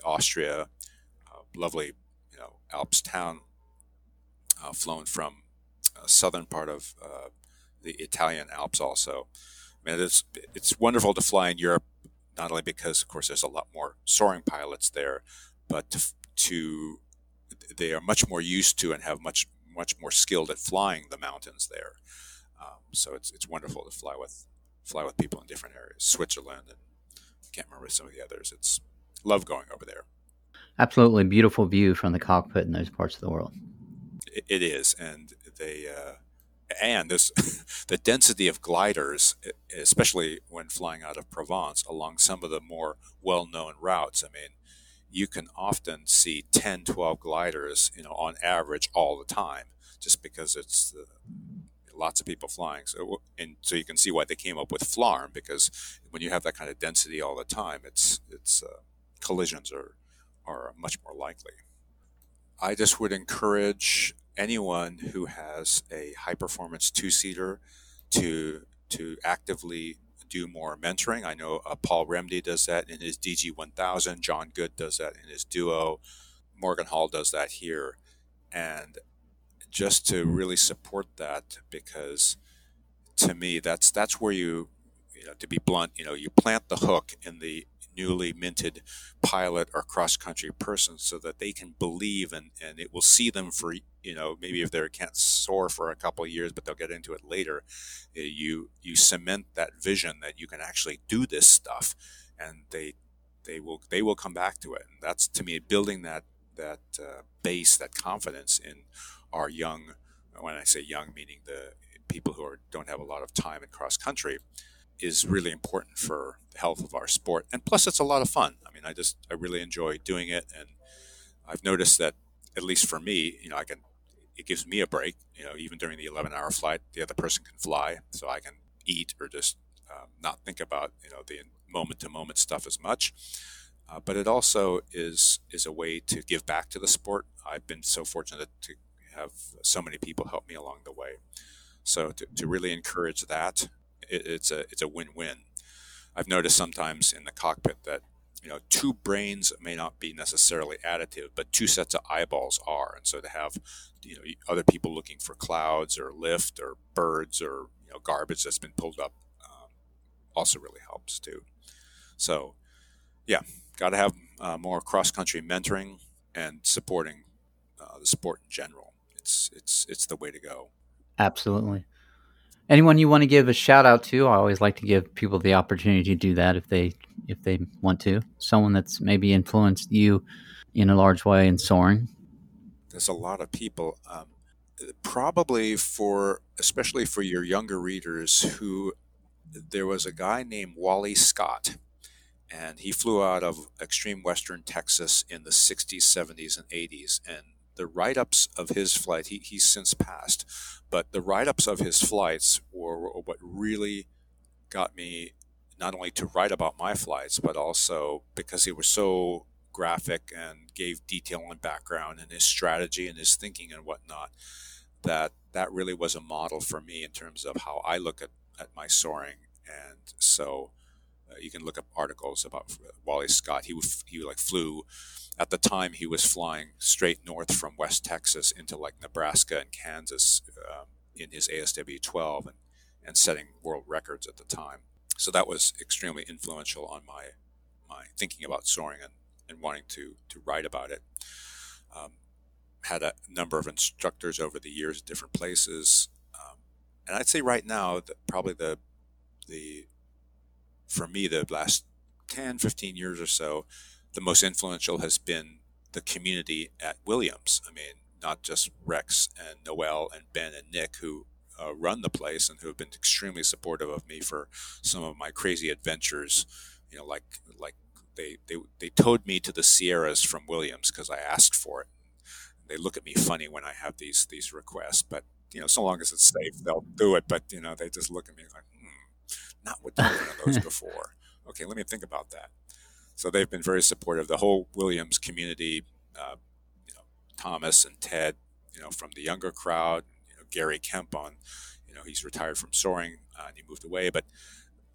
Austria, uh, lovely, you know, Alps town. flown from southern part of the Italian Alps also. I mean, it's it's wonderful to fly in Europe, not only because, of course, there's a lot more soaring pilots there, but to, to they are much more used to and have much much more skilled at flying the mountains there. Um, so it's it's wonderful to fly with fly with people in different areas, Switzerland, and I can't remember some of the others. It's love going over there. Absolutely beautiful view from the cockpit in those parts of the world. it, it is, and they. Uh, and this the density of gliders, especially when flying out of Provence along some of the more well-known routes. I mean, you can often see 10, 12 gliders, you know, on average all the time, just because it's uh, lots of people flying. So, and so you can see why they came up with FLARM because when you have that kind of density all the time, it's it's uh, collisions are are much more likely. I just would encourage anyone who has a high performance two seater to to actively do more mentoring. I know uh, Paul Remde does that in his DG 1000. John Good does that in his duo. Morgan Hall does that here. And just to really support that because to me that's that's where you you know to be blunt you know you plant the hook in the newly minted pilot or cross country person so that they can believe and, and it will see them for you know maybe if they can't soar for a couple of years but they'll get into it later. Eh, you you cement that vision that you can actually do this stuff and they they will they will come back to it. And that's to me building that that uh, base that confidence in our young when i say young meaning the people who are, don't have a lot of time in cross country is really important for the health of our sport. And plus, it's a lot of fun. I mean, I just I really enjoy doing it, and I've noticed that at least for me, you know, I can it gives me a break. You know, even during the 11 hour flight, the other person can fly, so I can eat or just um, not think about you know the moment to moment stuff as much. Uh, but it also is is a way to give back to the sport. I've been so fortunate to have so many people help me along the way. So to, to really encourage that it, it's a it's a win-win. I've noticed sometimes in the cockpit that you know two brains may not be necessarily additive, but two sets of eyeballs are, and so to have you know other people looking for clouds or lift or birds or you know garbage that's been pulled up um, also really helps too. So yeah, got to have uh, more cross-country mentoring and supporting uh, the sport in general. It's it's it's the way to go. Absolutely. Anyone you want to give a shout out to? I always like to give people the opportunity to do that if they if they want to. Someone that's maybe influenced you in a large way in soaring. There's a lot of people. Um, probably for especially for your younger readers who there was a guy named Wally Scott and he flew out of extreme western Texas in the 60s, 70s, and 80s. And the write ups of his flight, he, he's since passed, but the write ups of his flights were, what really got me not only to write about my flights, but also because he was so graphic and gave detail and background and his strategy and his thinking and whatnot, that that really was a model for me in terms of how I look at, at my soaring. And so uh, you can look up articles about Wally Scott. He, he like flew at the time he was flying straight north from West Texas into like Nebraska and Kansas um, in his ASW 12 and, and setting world records at the time. So that was extremely influential on my my thinking about soaring and, and wanting to to write about it. Um, had a number of instructors over the years at different places, um, and I'd say right now that probably the the for me the last 10, 15 years or so, the most influential has been the community at Williams. I mean, not just Rex and Noel and Ben and Nick who uh, run the place and who have been extremely supportive of me for some of my crazy adventures. You know, like like they they they towed me to the Sierras from Williams because I asked for it. They look at me funny when I have these these requests, but you know, so long as it's safe, they'll do it. But you know, they just look at me like, hmm, not with one of those before. Okay, let me think about that. So they've been very supportive. The whole Williams community, uh, you know, Thomas and Ted, you know, from the younger crowd, you know, Gary Kemp on, you know, he's retired from soaring uh, and he moved away, but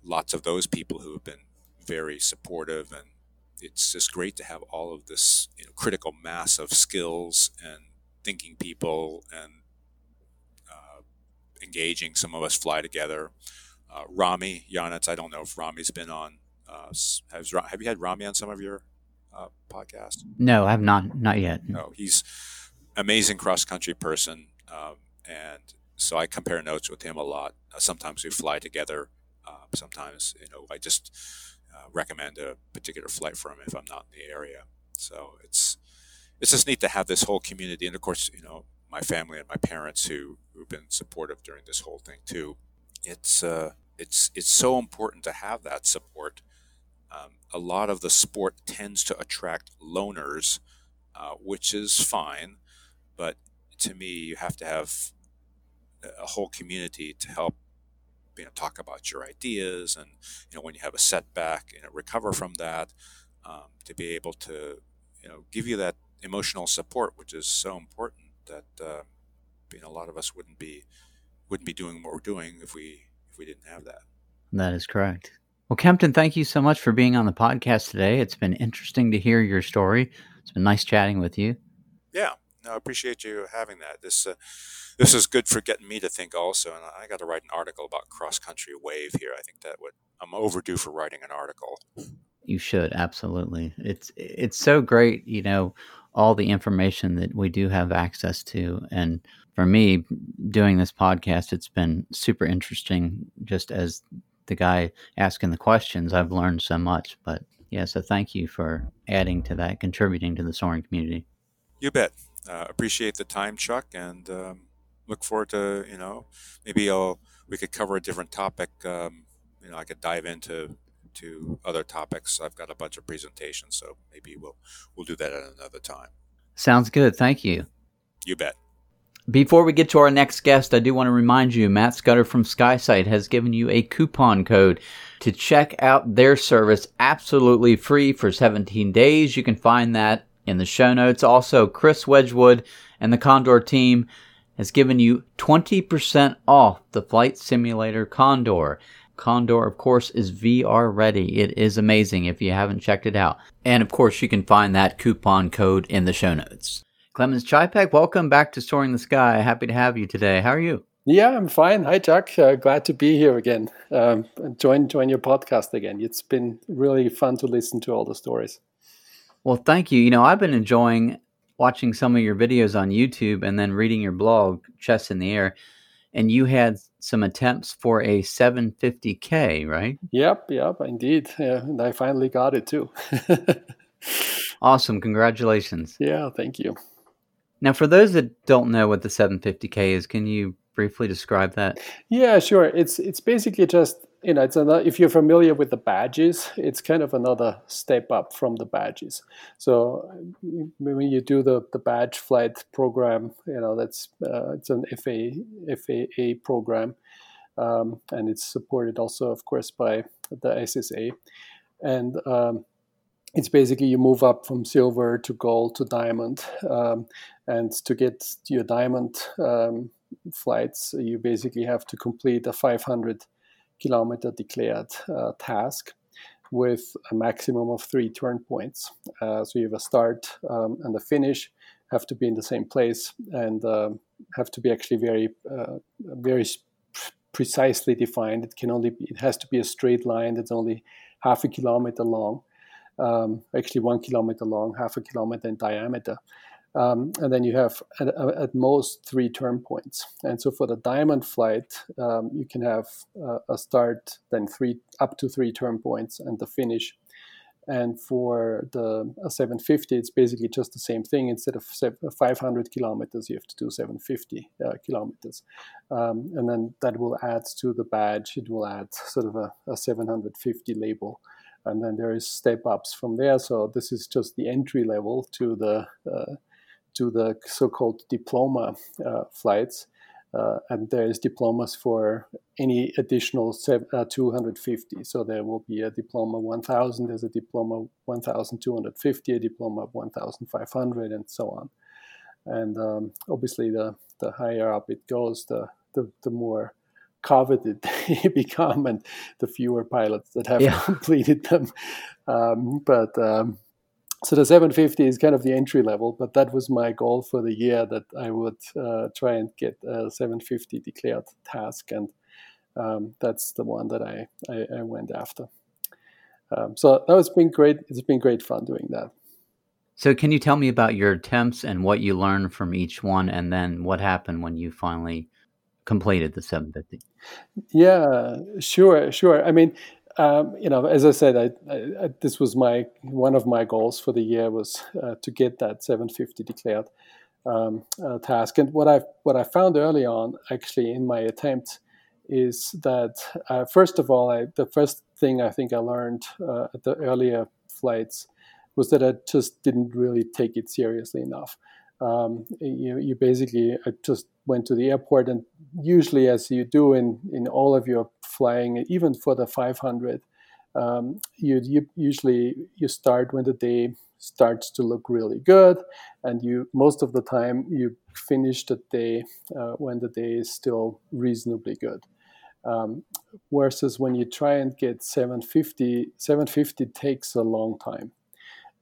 lots of those people who have been very supportive and it's just great to have all of this you know, critical mass of skills and thinking people and uh, engaging. Some of us fly together. Uh, Ramy Yanetz, I don't know if Ramy's been on uh, has have you had Ramy on some of your uh, podcasts? No, I have not. Not yet. No, he's amazing cross country person, um, and so I compare notes with him a lot. Uh, sometimes we fly together. Uh, sometimes you know I just uh, recommend a particular flight for him if I'm not in the area. So it's it's just neat to have this whole community, and of course you know my family and my parents who who've been supportive during this whole thing too. It's uh, it's it's so important to have that support um, a lot of the sport tends to attract loners, uh, which is fine, but to me, you have to have a whole community to help you know talk about your ideas and you know when you have a setback you know recover from that um, to be able to you know give you that emotional support which is so important that uh, you know a lot of us wouldn't be wouldn't be doing what we're doing if we if we didn't have that. That is correct. Well, Kempton, thank you so much for being on the podcast today. It's been interesting to hear your story. It's been nice chatting with you. Yeah, no, I appreciate you having that. This uh, this is good for getting me to think also. And I got to write an article about cross country wave here. I think that would I'm overdue for writing an article. You should absolutely. It's it's so great, you know, all the information that we do have access to, and for me, doing this podcast, it's been super interesting. Just as the guy asking the questions, I've learned so much. But yeah, so thank you for adding to that, contributing to the soaring community. You bet. Uh, appreciate the time, Chuck, and um, look forward to you know maybe I'll we could cover a different topic. Um, you know, I could dive into to other topics. I've got a bunch of presentations, so maybe we'll we'll do that at another time. Sounds good. Thank you. You bet. Before we get to our next guest, I do want to remind you Matt Scutter from SkySight has given you a coupon code to check out their service absolutely free for 17 days. You can find that in the show notes. Also, Chris Wedgwood and the Condor team has given you 20% off the Flight Simulator Condor. Condor, of course, is VR ready. It is amazing if you haven't checked it out. And of course, you can find that coupon code in the show notes. Clemens Ceipek, welcome back to Soaring the Sky. Happy to have you today. How are you? Yeah, I'm fine. Hi, Chuck. Uh, glad to be here again. Um, join join your podcast again. It's been really fun to listen to all the stories. Well, thank you. You know, I've been enjoying watching some of your videos on YouTube and then reading your blog, Chess in the Air, and you had some attempts for a 750K, right? Yep, yep, indeed. Yeah, and I finally got it too. awesome. Congratulations. Yeah, thank you. Now, for those that don't know what the 750K is, can you briefly describe that? Yeah, sure. It's it's basically just you know it's another, if you're familiar with the badges, it's kind of another step up from the badges. So when you do the, the badge flight program, you know that's uh, it's an FA FAA program, um, and it's supported also, of course, by the SSA, and um, it's basically you move up from silver to gold to diamond, um, and to get your diamond um, flights, you basically have to complete a 500 kilometer declared uh, task with a maximum of three turn points. Uh, so you have a start um, and a finish, have to be in the same place, and uh, have to be actually very, uh, very precisely defined. It can only be, it has to be a straight line that's only half a kilometer long um, actually one kilometer long, half a kilometer in diameter. Um, and then you have at, at, most three turn points. And so for the diamond flight, um, you can have uh, a start, then three up to three turn points, and the finish. And for the 750, it's basically just the same thing. Instead of 500 kilometers, you have to do 750 uh, kilometers. Um, and then that will add to the badge. It will add sort of a, a 750 label and then there is step ups from there. So this is just the entry level to the uh, to the so-called diploma uh, flights, uh, and there is diplomas for any additional uh, 250. So there will be a diploma 1,000, there's a diploma 1,250, a diploma 1,500, and so on. And um, obviously, the the higher up it goes, the the, the more coveted they become and the fewer pilots that have yeah. completed them. Um, but um, so the 750 is kind of the entry level, but that was my goal for the year that I would uh, try and get a 750 declared task, and um, that's the one that I, I, I went after. Um, so that has been great. It's been great fun doing that. So, can you tell me about your attempts and what you learned from each one, and then what happened when you finally completed the 750? Yeah, sure, sure. I mean, um, you know, as I said, I, I, this was my one of my goals for the year was uh, to get that 750 declared um, uh, task. And what I what I found early on, actually, in my attempt, is that uh, first of all, I, the first thing I think I learned uh, at the earlier flights was that I just didn't really take it seriously enough. Um, you, you basically just went to the airport and usually as you do in, in all of your flying even for the 500 um, you, you usually you start when the day starts to look really good and you most of the time you finish the day uh, when the day is still reasonably good Um, versus when you try and get 750, 750 takes a long time.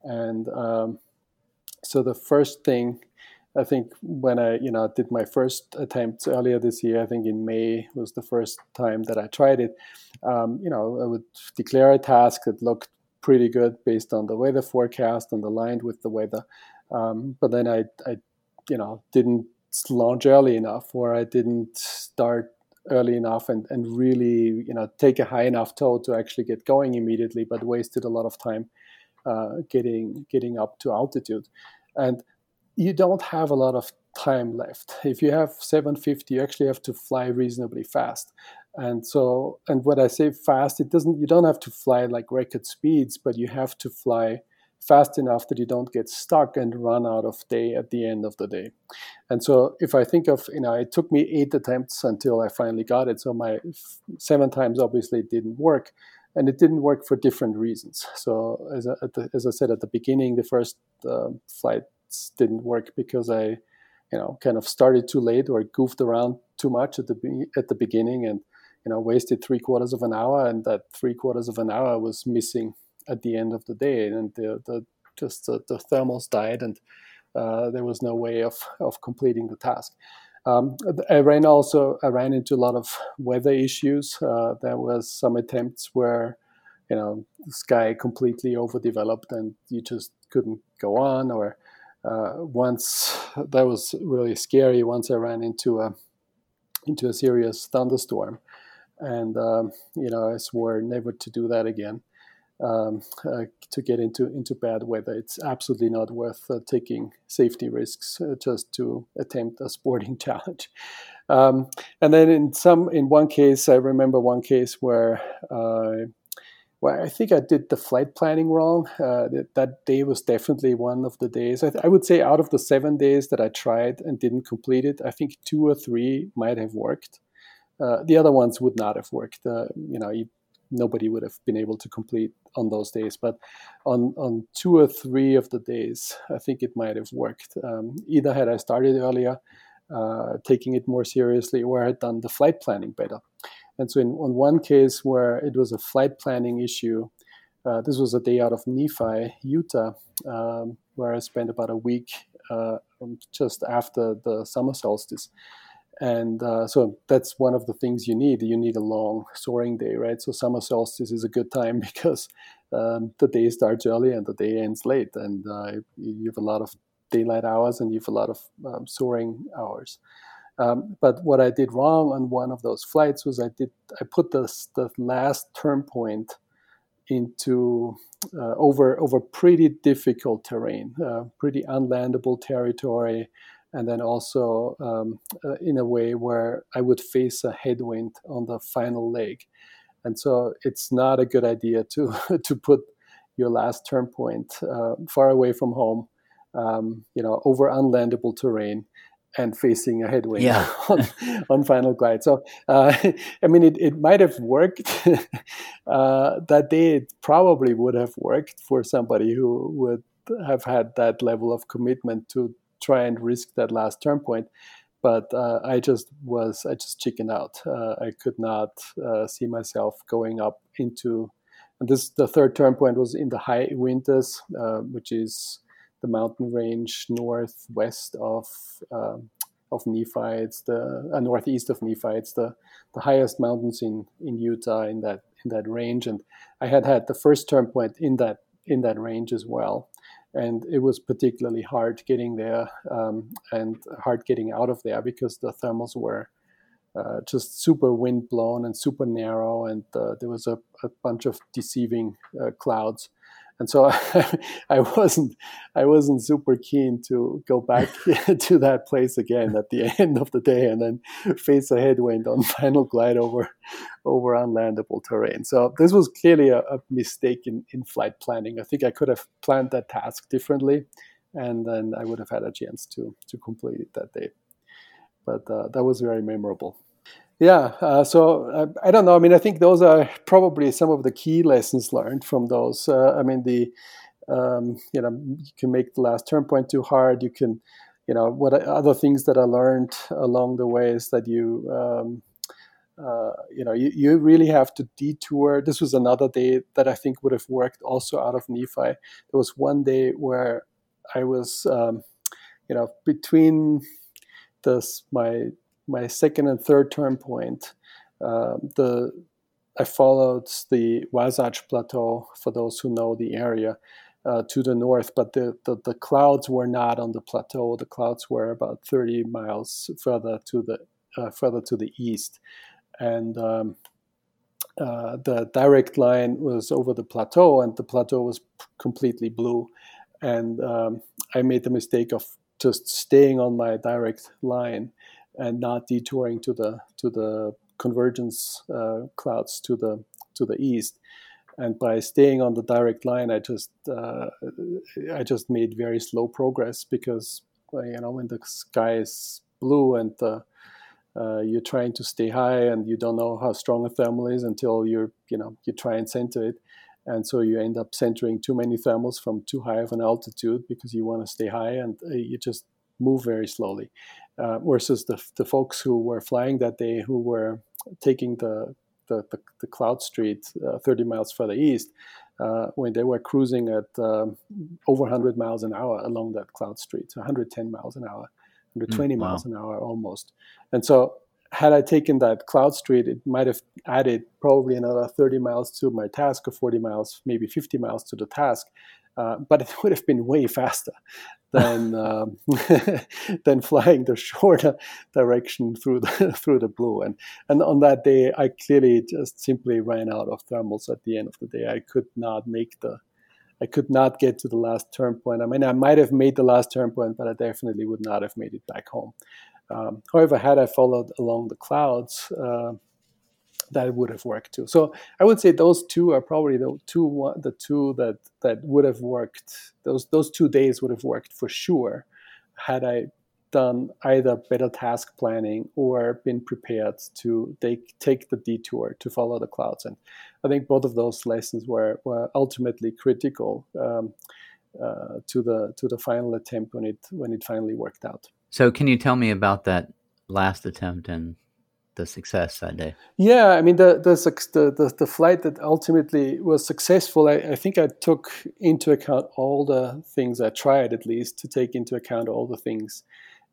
And um, so the first thing, I think when I you know did my first attempts earlier this year, I think in May was the first time that I tried it. Um, you know, I would declare a task that looked pretty good based on the weather forecast and aligned with the weather. Um, but then I, I, you know, didn't launch early enough, or I didn't start early enough and, and really, you know, take a high enough tow to actually get going immediately, but wasted a lot of time Uh, getting getting up to altitude. And you don't have a lot of time left. If you have 750, you actually have to fly reasonably fast. And so, and when I say fast, it doesn't, you don't have to fly like record speeds, but you have to fly fast enough that you don't get stuck and run out of day at the end of the day. And so, if I think of, you know, it took me eight attempts until I finally got it. So, my seven times obviously didn't work. And it didn't work for different reasons. So, as I, the, as I said at the beginning, the first uh, flights didn't work because I, you know, kind of started too late or goofed around too much at the at the beginning and you know wasted three quarters of an hour and that three quarters of an hour was missing at the end of the day and the, the just the, the thermals died and uh, there was no way of, of completing the task um, I ran also I ran into a lot of weather issues uh, there was some attempts where you know the sky completely overdeveloped and you just couldn't go on or uh, once that was really scary once I ran into a into a serious thunderstorm and um, you know I swore never to do that again. Um, uh, to get into into bad weather, it's absolutely not worth uh, taking safety risks uh, just to attempt a sporting challenge. Um, and then in some in one case, I remember one case where. Uh, well, I think I did the flight planning wrong. Uh, that, that, day was definitely one of the days. I, th- I, would say out of the seven days that I tried and didn't complete it, I think two or three might have worked. Uh, the other ones would not have worked. Uh, you know, you, nobody would have been able to complete on those days. But on on two or three of the days, I think it might have worked. Um, either had I started earlier, uh, taking it more seriously, or I had done the flight planning better. And so, in on one case where it was a flight planning issue, uh, this was a day out of Nephi, Utah, um, where I spent about a week uh, just after the summer solstice and uh, so that's one of the things you need. You need a long soaring day right? So summer solstice is a good time because um, the day starts early and the day ends late. And uh, you have a lot of daylight hours and you have a lot of um, soaring hours. Um, but what i did wrong on one of those flights was i did i put the, the last turn point into uh, over over pretty difficult terrain uh, pretty unlandable territory and then also um, uh, in a way where I would face a headwind on the final leg. And so it's not a good idea to to put your last turn point uh, far away from home, um, you know, over unlandable terrain and facing a headwind yeah. on, on, final glide. So, uh, I mean, it, it might have worked uh, that day. It probably would have worked for somebody who would have had that level of commitment to try and risk that last turn point. But uh, I just was, I just chickened out. Uh, I could not uh, see myself going up into, and this the third turn point was in the High Uintas, uh, which is the mountain range northwest of um, of Nephi. It's the uh, northeast of Nephi. It's the the highest mountains in in Utah in that in that range. And I had had the first turn point in that in that range as well and it was particularly hard getting there um, and hard getting out of there because the thermals were uh, just super wind blown and super narrow, and uh, there was a, a, bunch of deceiving uh, clouds and so I, I, wasn't I wasn't super keen to go back to that place again at the end of the day and then face a headwind on final glide over over unlandable terrain. So this was clearly a, a mistake in, in flight planning. I think I could have planned that task differently, and then I would have had a chance to to complete it that day. But uh, that was very memorable. Yeah, uh, so uh, I don't know. I mean, I think those are probably some of the key lessons learned from those. Uh, I mean, the um, you know you can make the last turn point too hard. You can, you know, what other things that I learned along the way is that you um, uh, you know, you, you really have to detour. This was another day that I think would have worked also out of Nephi. There was one day where I was, um, you know, between this my my second and third turn point. Uh, the I followed the Wasatch Plateau for those who know the area uh, to the north, but the, the, the clouds were not on the plateau. The clouds were about 30 miles further to the uh, further to the east, and um, uh, the direct line was over the plateau, and the plateau was completely blue. And um, I made the mistake of just staying on my direct line and not detouring to the to the convergence uh, clouds to the to the east. And by staying on the direct line, I just uh, I just made very slow progress because you know when the sky is blue and the uh, you're trying to stay high and you don't know how strong a thermal is until you're you know you try and center it and so you end up centering too many thermals from too high of an altitude because you want to stay high and uh, you just move very slowly uh, versus the, the folks who were flying that day who were taking the the, the, the cloud street uh, 30 miles further east uh, when they were cruising at um, over 100 miles an hour along that cloud street so 110 miles an hour 120 mm, wow. miles an hour almost. And so, had I taken that Cloud Street, it might have added probably another 30 miles to my task, or 40 miles, maybe 50 miles to the task. Uh, but it would have been way faster than um, than flying the shorter direction through the through the blue. And and on that day, I clearly just simply ran out of thermals. At the end of the day, I could not make the I could not get to the last turn point. I mean, I might have made the last turn point, but I definitely would not have made it back home. Um, however, had I followed along the clouds, uh, that would have worked too. So I would say those two are probably the two the two that that would have worked. Those those two days would have worked for sure, had I done either better task planning or been prepared to take, take the detour to follow the clouds. And I think both of those lessons were, were ultimately critical um, uh, to the to the final attempt when it when it finally worked out. So, can you tell me about that last attempt and the success that day? Yeah, I mean the the the, the, flight that ultimately was successful. I, I, think I took into account all the things I tried at least to take into account all the things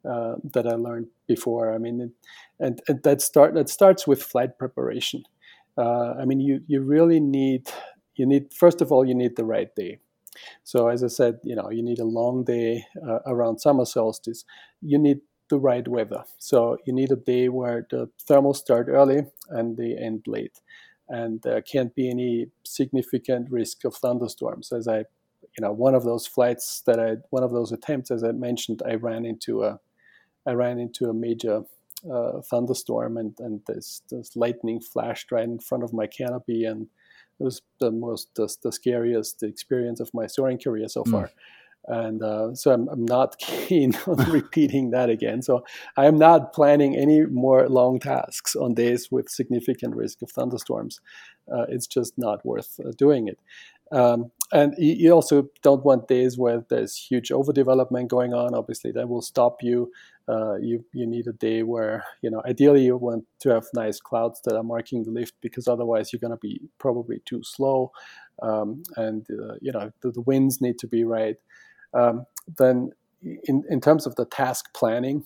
uh, that I learned before. I mean, and, and that start that starts with flight preparation. Uh, I mean, you you really need you need first of all you need the right day. So as I said, you know, you need a long day uh, around summer solstice. You need the right weather. So you need a day where the thermals start early and they end late, and there can't be any significant risk of thunderstorms. As I, you know, one of those flights that I, one of those attempts, as I mentioned, I ran into a I ran into a major uh, thunderstorm and, and this, this lightning flashed right in front of my canopy and it was the most the, the scariest experience of my soaring career so hmm. far. And uh, so I'm, I'm not keen on repeating that again. So I am not planning any more long tasks on days with significant risk of thunderstorms. Uh, it's just not worth uh, doing it. Um, and you also don't want days where there's huge overdevelopment going on. Obviously, that will stop you. Uh, you you need a day where you know ideally you want to have nice clouds that are marking the lift because otherwise you're going to be probably too slow, um, and uh, you know the, the, winds need to be right. Um, then in in terms of the task planning,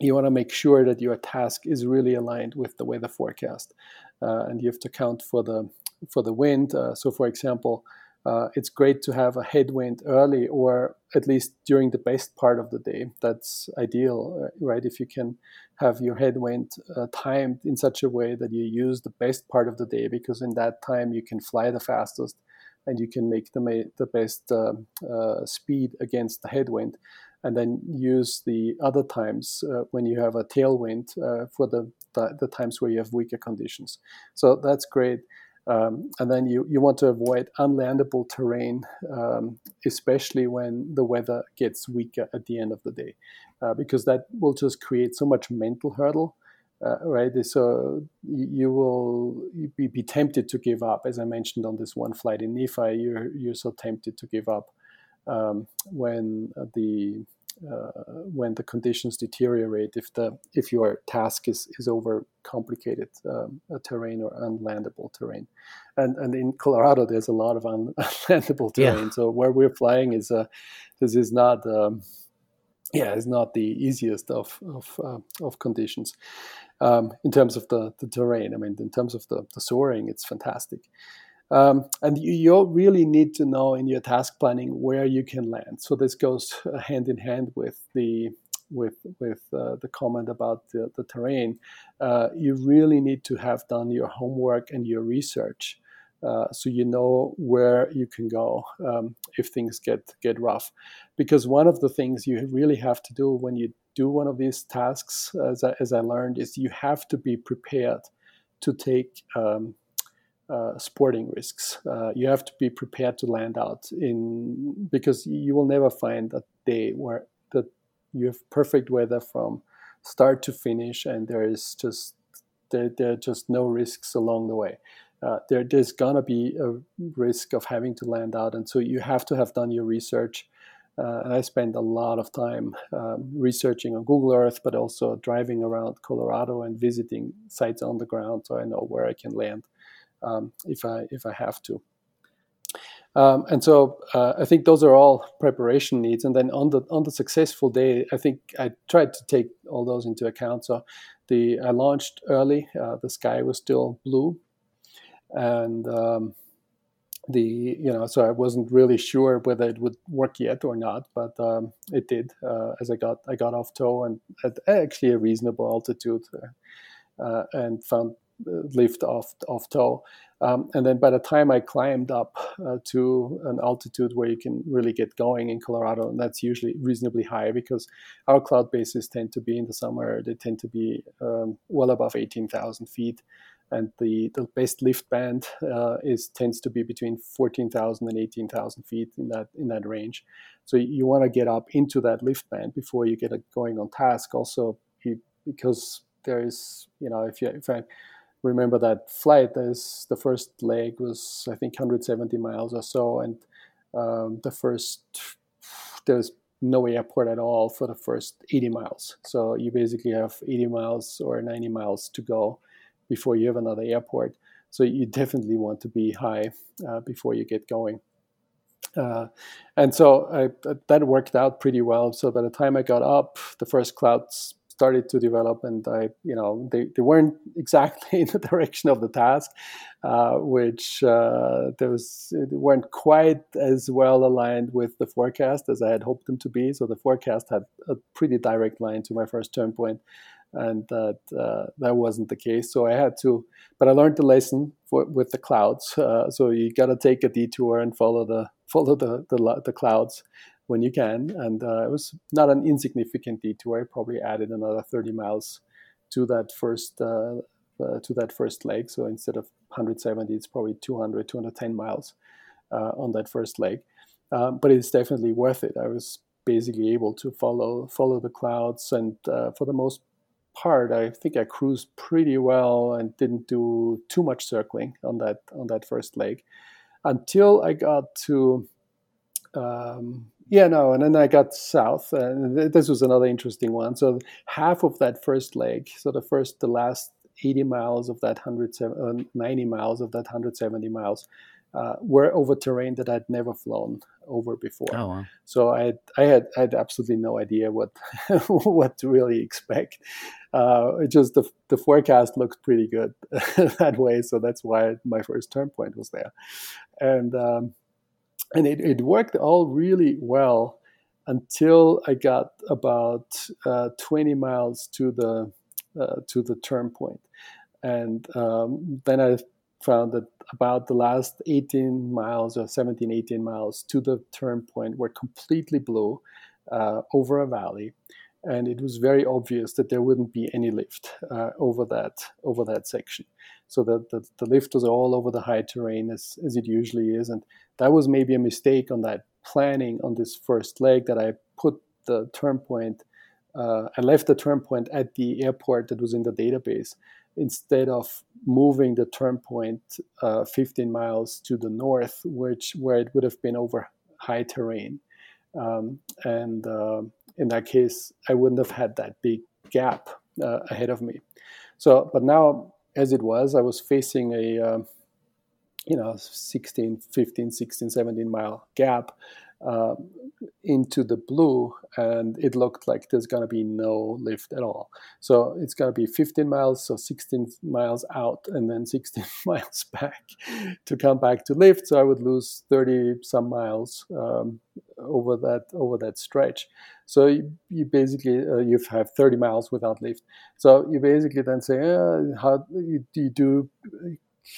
you want to make sure that your task is really aligned with the weather forecast, uh, and you have to account for the for the wind. Uh, so, for example, uh, it's great to have a headwind early or at least during the best part of the day. That's ideal, uh, right? If you can have your headwind uh, timed in such a way that you use the best part of the day, because in that time you can fly the fastest and you can make the, the best uh, uh, speed against the headwind. And then use the other times uh, when you have a tailwind for the, the, the times where you have weaker conditions. So that's great. Um, and then you, you want to avoid unlandable terrain, um, especially when the weather gets weaker at the end of the day, uh, because that will just create so much mental hurdle, uh, right? So you will be, be, tempted to give up. As I mentioned on this one flight in Nephi, you're, you're so tempted to give up um, when the uh, when the conditions deteriorate, if the if your task is is over complicated um, terrain or unlandable terrain, and and in Colorado there's a lot of un- unlandable terrain. Yeah. So where we're flying is uh, this is not. Um, yeah, it's not the easiest of of, uh, of conditions um, in terms of the, the terrain. I mean, in terms of the, the soaring, it's fantastic. Um, and you, you, really need to know in your task planning where you can land. So this goes uh, hand in hand with the with with uh, the comment about the, the terrain. Uh, you really need to have done your homework and your research. Uh, so you know where you can go um, if things get get rough, because one of the things you really have to do when you do one of these tasks, as I, as I learned, is you have to be prepared to take um, uh, sporting risks. Uh, you have to be prepared to land out in because you will never find a day where that you have perfect weather from start to finish, and there is just there, there are just no risks along the way. Uh, there, there's gonna be a risk of having to land out, and so you have to have done your research. Uh, and I spend a lot of time um, researching on Google Earth, but also driving around Colorado and visiting sites on the ground, so I know where I can land um, if I if I have to. Um, and so uh, I think those are all preparation needs. And then on the on the successful day, I think I tried to take all those into account. So the I launched early. Uh, the sky was still blue, and um, the you know so I wasn't really sure whether it would work yet or not, but um, it did. Uh, as I got I got off tow and at actually a reasonable altitude, uh, and found lift off off tow. Um, and then by the time I climbed up uh, to an altitude where you can really get going in Colorado, and that's usually reasonably high because our cloud bases tend to be in the summer, they tend to be um, well above 18,000 feet. And the, the best lift band uh, is tends to be between 14,000 and 18,000 feet in that in that range. So you want to get up into that lift band before you get going on task. Also, because there is you know if you if I remember that flight is the first leg was I think 170 miles or so, and um, the first there's no airport at all for the first 80 miles. So you basically have 80 miles or 90 miles to go before you have another airport. So you definitely want to be high uh, before you get going. Uh, and so I, that worked out pretty well. So by the time I got up, the first clouds started to develop and I, you know, they, they weren't exactly in the direction of the task, uh, which uh, there was, they weren't quite as well aligned with the forecast as I had hoped them to be. So the forecast had a pretty direct line to my first turn point and that uh, that wasn't the case. So I had to, but I learned the lesson for, with the clouds. Uh, so you got to take a detour and follow the follow the the, the clouds when you can. And uh, it was not an insignificant detour. I probably added another 30 miles to that first uh, uh, to that first leg. So instead of 170, it's probably 200, 210 miles uh, on that first leg. Um, but it's definitely worth it. I was basically able to follow follow the clouds, and for the most part, I think I cruised pretty well and didn't do too much circling on that on that first leg until I got to um, yeah, no, and then I got south, and this was another interesting one. So half of that first leg, so the first, the last 80 miles of that 190 uh, 90 miles of that 170 miles uh, were over terrain that I'd never flown over before. Oh, wow. So I had, I had I had absolutely no idea what what to really expect. Uh, it just the the forecast looked pretty good that way, so that's why my first turn point was there, and. Um, and it, it worked all really well until I got about uh, 20 miles to the uh, to the turn point, and um, then I found that about the last 18 miles or 17, 18 miles to the turn point were completely blue uh, over a valley, and it was very obvious that there wouldn't be any lift uh, over that over that section. So that the, the lift was all over the high terrain as, as it usually is, and that was maybe a mistake on that planning on this first leg that I put the turn point. Uh, I left the turn point at the airport that was in the database instead of moving the turn point uh, 15 miles to the north, which where it would have been over high terrain. Um, and uh, in that case, I wouldn't have had that big gap uh, ahead of me. So, but now, as it was, I was facing a, uh, you know, 16, 15, 16, 17 mile gap uh, into the blue, and it looked like there's going to be no lift at all. So it's going to be 15 miles, so 16 miles out, and then 16 miles back to come back to lift. So I would lose 30 some miles um, over that over that stretch. So you, you basically uh, you have 30 miles without lift. So you basically then say, how you, you do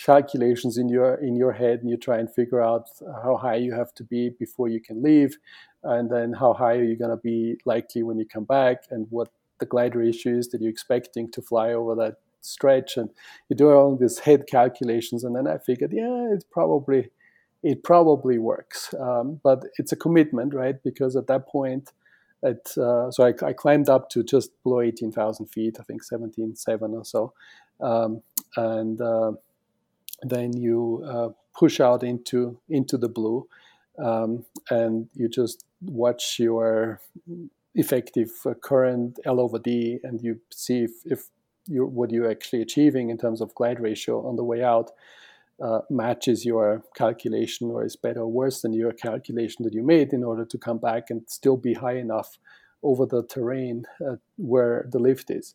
calculations in your in your head and you try and figure out how high you have to be before you can leave and then how high are you going to be likely when you come back and what the glider ratio is that you're expecting to fly over that stretch. And you do all these head calculations and then i figured yeah it's probably it probably works. Um, but it's a commitment right? Because at that point at, uh, so I, I, climbed up to just below 18,000 feet, I think 17.7 or so. Um, and uh, then you uh, push out into into the blue, um, and you just watch your effective uh, current L over D, and you see if, if you what you're actually achieving in terms of glide ratio on the way out uh, matches your calculation or is better or worse than your calculation that you made in order to come back and still be high enough over the terrain uh, where the lift is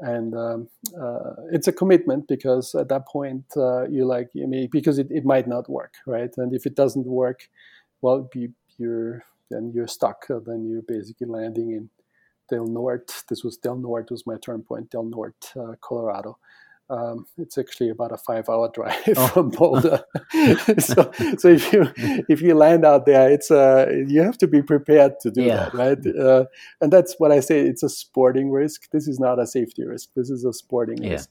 and um, uh, it's a commitment because at that point uh, you're like I mean, because it, it might not work right? And if it doesn't work well you, you're then you're stuck. Uh, then you're basically landing in del norte. This was del norte was my turn point del norte uh, colorado um, it's actually about a five-hour drive oh. from Boulder. so, so if you if you land out there, it's uh, you have to be prepared to do yeah. that, right? Uh, and that's what I say. It's a sporting risk. This is not a safety risk. This is a sporting yeah. risk.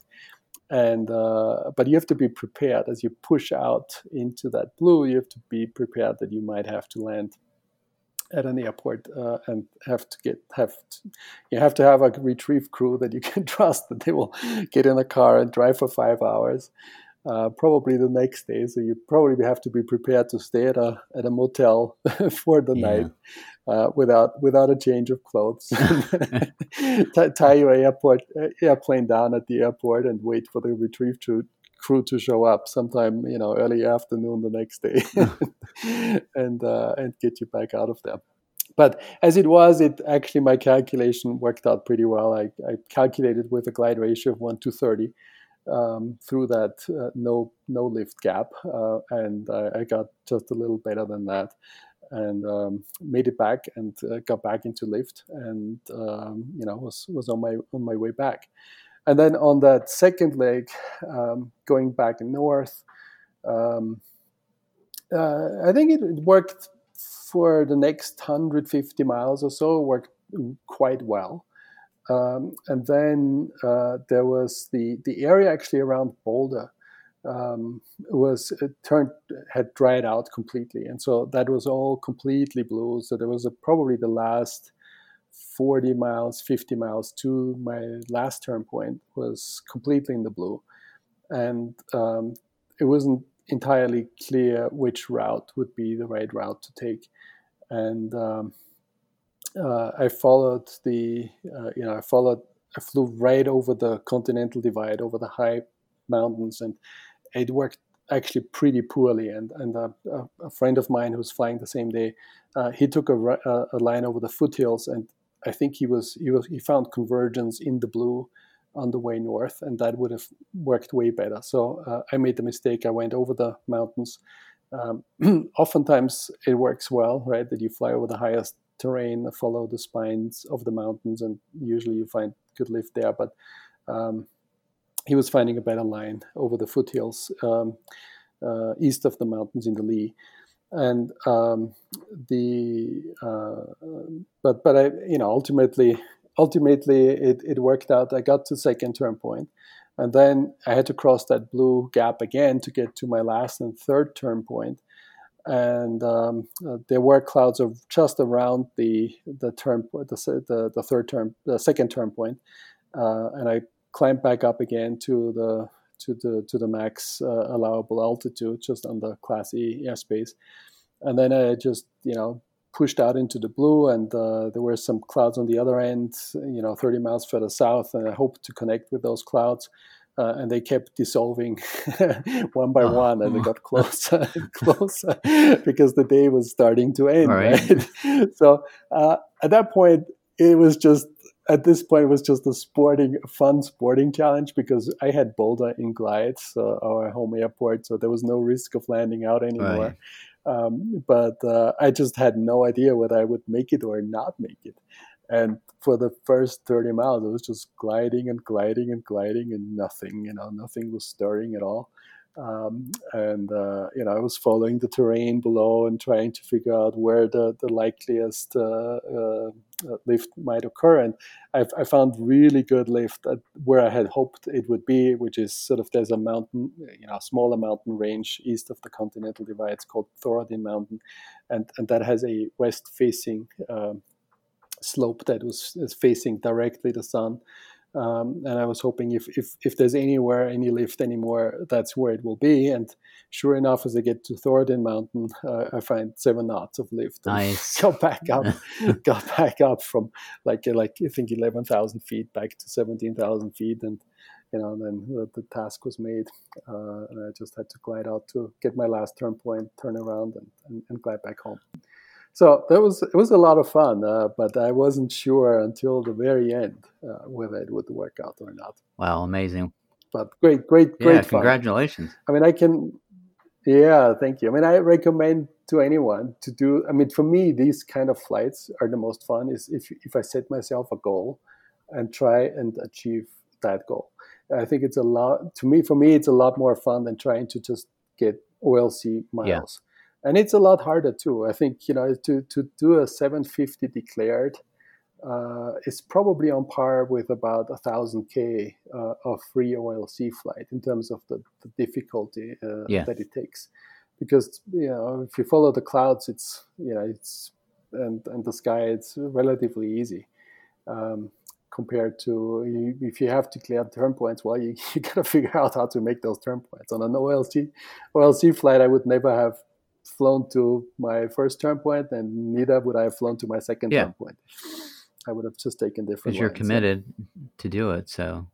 And uh, but you have to be prepared as you push out into that blue. You have to be prepared that you might have to land at an airport uh, and have to get have to, you have to have a retrieve crew that you can trust that they will get in a car and drive for five hours uh, probably the next day so you probably have to be prepared to stay at a at a motel for the yeah. night uh, without without a change of clothes tie your airport uh, airplane down at the airport and wait for the retrieve crew crew to show up sometime you know early afternoon the next day and uh, and get you back out of there. But as it was it actually my calculation worked out pretty well. I, I calculated with a glide ratio of 1 to 30 um, through that uh, no no lift gap uh, and I, I, got just a little better than that and um, made it back and uh, got back into lift and um, you know was was on my on my way back and then on that second leg, um, going back north, um, uh, I think it, it, worked for the next 150 miles or so, worked quite well. Um, and then uh, there was the, the area actually around Boulder um, was turned had dried out completely, and so that was all completely blue. So there was a, probably the last 40 miles, 50 miles to my last turn point was completely in the blue. And um, it wasn't entirely clear which route would be the right route to take. And um, uh, I followed the, uh, you know, I followed, I flew right over the continental divide, over the high mountains, and it worked actually pretty poorly. And, and a, a friend of mine who was flying the same day, uh, he took a, a, line over the foothills and I think he was he was he found convergence in the blue on the way north, and that would have worked way better. So uh, I made the mistake. I went over the mountains. Um, oftentimes it works well, right? That you fly over the highest terrain, follow the spines of the mountains, and usually you find good lift there. But um, he was finding a better line over the foothills um, uh, east of the mountains in the lee and um, the uh, but but I you know ultimately ultimately it, it worked out. I got to second turn point, and then I had to cross that blue gap again to get to my last and third turn point. And um, uh, there were clouds of just around the the turn the the, the third turn the second turn point, uh, and I climbed back up again to the to the to the max uh, allowable altitude, just on the Class E airspace, and then I just you know pushed out into the blue, and uh, there were some clouds on the other end, you know, 30 miles further south, and I hoped to connect with those clouds. Uh, and they kept dissolving one by oh. one, and they got closer and closer because the day was starting to end. Right. right? so uh, at that point, it was just at this point it was just a sporting, fun sporting challenge because I had Boulder in Glide, so our home airport, so there was no risk of landing out anymore. Right. Um, but uh, I just had no idea whether I would make it or not make it. And for the first 30 miles, it was just gliding and gliding and gliding, and nothing, you know, nothing was stirring at all. Um, and uh, you know I was following the terrain below and trying to figure out where the the likeliest uh, uh, lift might occur. And I've, I found really good lift where I had hoped it would be, which is sort of there's a mountain, you know, a smaller mountain range east of the Continental Divide. It's called Thorodin Mountain, and and that has a west facing um, slope that was is facing directly the sun. Um, and I was hoping if, if if there's anywhere any lift anymore, that's where it will be. And sure enough, as I get to Thorodin Mountain, uh, I find seven knots of lift. Nice. got back up, got back up from like like I think eleven thousand feet back to seventeen thousand feet, and you know, then the, the task was made. Uh, and I just had to glide out to get my last turn point, turn around, and, and, and glide back home so that was it was a lot of fun, uh, but I wasn't sure until the very end uh, whether it would work out or not. Wow, amazing! But great, great, great! Yeah, fun. congratulations. I mean, I can. Yeah, thank you. I mean, I recommend to anyone to do. I mean, for me, these kind of flights are the most fun. Is if if I set myself a goal and try and achieve that goal. I think it's a lot. To me, for me, it's a lot more fun than trying to just get OLC miles. Yeah and it's a lot harder too. I think you know to to do a 750 declared uh, is probably on par with about a thousand k uh, of free OLC flight in terms of the, the difficulty uh, yeah. that it takes. Because you know if you follow the clouds, it's you know it's and and the sky, it's relatively easy. Um, compared to if you have to clear turn points, well, you, you got to figure out how to make those turn points. On an OLC OLC flight, I would never have flown to my first turn point, and neither would I have flown to my second yeah. turn point. I would have just taken different. Because you're committed to do it, so.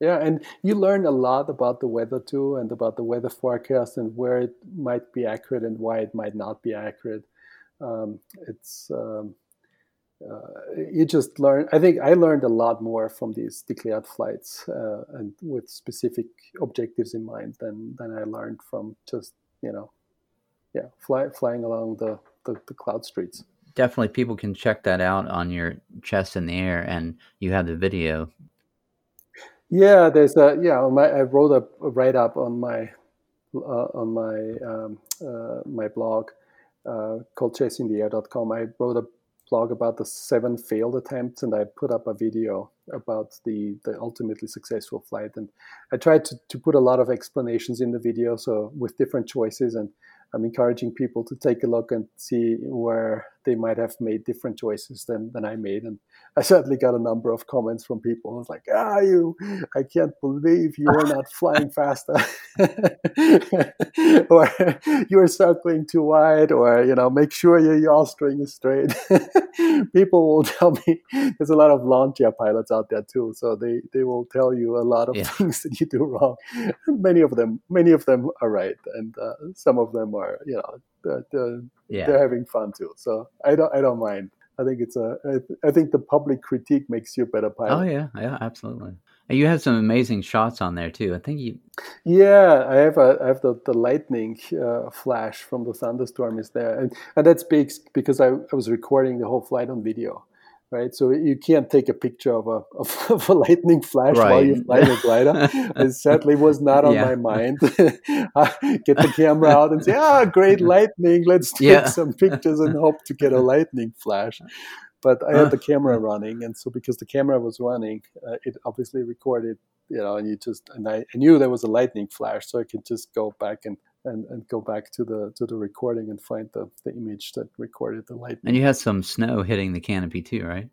Yeah, and you learn a lot about the weather too, and about the weather forecast, and where it might be accurate and why it might not be accurate. Um, it's um, uh, you just learn. I think I learned a lot more from these declared flights uh, and with specific objectives in mind than than I learned from just you know yeah, fly, flying along the, the, the cloud streets. Definitely, people can check that out on your Chasing the Air, and you have the video. Yeah, there's a yeah. My, I wrote a, a write up on my uh, on my um, uh, my blog uh, called chasingtheair.com. I wrote a blog about the seven failed attempts, and I put up a video about the the ultimately successful flight. And I tried to, to put a lot of explanations in the video, so with different choices and I'm encouraging people to take a look and see where they might have made different choices than, than I made. And I certainly got a number of comments from people who was like, ah, you, I can't believe you are not flying faster. or you're circling too wide, or, you know, make sure your yaw string is straight. people will tell me there's a lot of launch air pilots out there too. So they, they will tell you a lot of yeah. things that you do wrong. many of them, many of them are right. And uh, some of them are, you know, they're, they're, yeah. they're having fun too. So I don't I don't mind. I think it's a. I think the public critique makes you a better pilot. Oh yeah, yeah, absolutely. And you have some amazing shots on there too. I think you. Yeah, I have a I have the the lightning uh, flash from the thunderstorm is there, and and that's big because I, I was recording the whole flight on video right? So you can't take a picture of a of, a lightning flash right. while you fly the glider. it certainly was not on yeah. my mind. get the camera out and say, "Ah, great lightning! Let's take yeah. some pictures and hope to get a lightning flash." But I had the camera running, and so because the camera was running, uh, it obviously recorded. You know, and you just and I, I knew there was a lightning flash, so I could just go back and and, and go back to the to the recording and find the, the image that recorded the lightning. And you had some snow hitting the canopy too, right?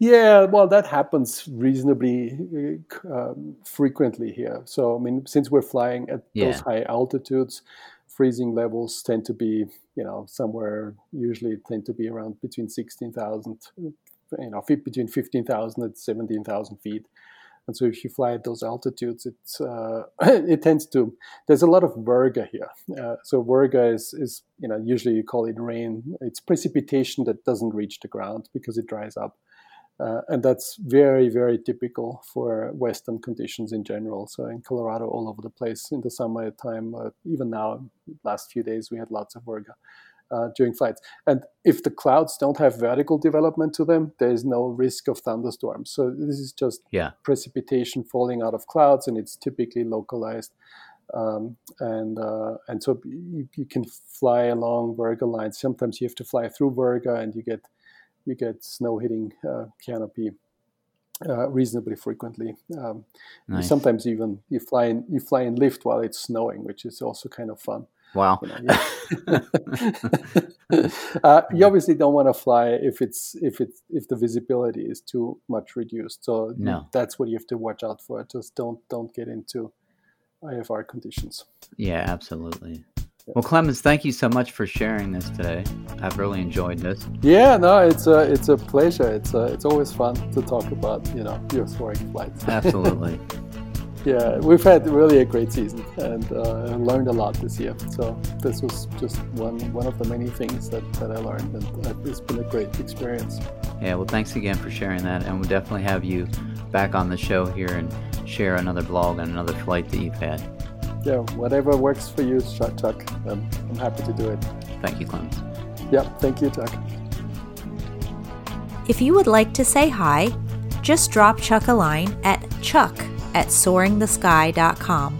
Yeah, well, that happens reasonably uh, um, frequently here. So, I mean, since we're flying at yeah. those high altitudes, freezing levels tend to be, you know, somewhere usually tend to be around between 16,000, you know, between 15,000 and 17,000 feet. And so if you fly at those altitudes, it's, uh, it tends to, there's a lot of virga here. Uh, so virga is, is, you know, usually you call it rain. It's precipitation that doesn't reach the ground because it dries up. Uh, and that's very, very typical for Western conditions in general. So in Colorado, all over the place in the summer time, uh, even now, last few days, we had lots of virga uh, during flights. And if the clouds don't have vertical development to them, there is no risk of thunderstorms. So this is just yeah. precipitation falling out of clouds, and it's typically localized. Um, and uh, and so you, you, can fly along virga lines. Sometimes you have to fly through virga, and you get you get snow hitting uh, canopy uh, reasonably frequently. Um, nice. Sometimes even you fly in you fly in lift while it's snowing, which is also kind of fun. Wow. You, know, uh, you obviously don't want to fly if it's if it's if the visibility is too much reduced. So no. that's what you have to watch out for. Just don't don't get into IFR conditions. Yeah, absolutely. Well, Clemens, thank you so much for sharing this today. I've really enjoyed this. Yeah, no, it's a it's a pleasure. It's a, it's always fun to talk about you know your soaring flights. Absolutely. Yeah, we've had really a great season and uh, learned a lot this year. So this was just one one of the many things that, that I learned, and uh, it's been a great experience. Yeah, well, thanks again for sharing that, and we'll definitely have you back on the show here and share another blog and another flight that you've had. Yeah, whatever works for you, Chuck. I'm, I'm happy to do it. Thank you, Clemens. Yeah, thank you, Chuck. If you would like to say hi, just drop Chuck a line at chuck at soaringthesky.com.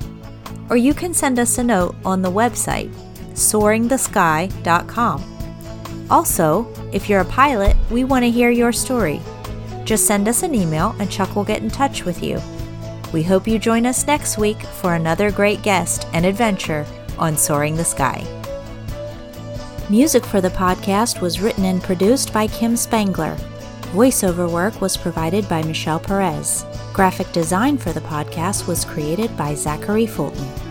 Or you can send us a note on the website, soaringthesky.com. Also, if you're a pilot, we want to hear your story. Just send us an email and Chuck will get in touch with you. We hope you join us next week for another great guest and adventure on Soaring the Sky. Music for the podcast was written and produced by Kim Spangler. Voiceover work was provided by Michelle Perez. Graphic design for the podcast was created by Zachary Fulton.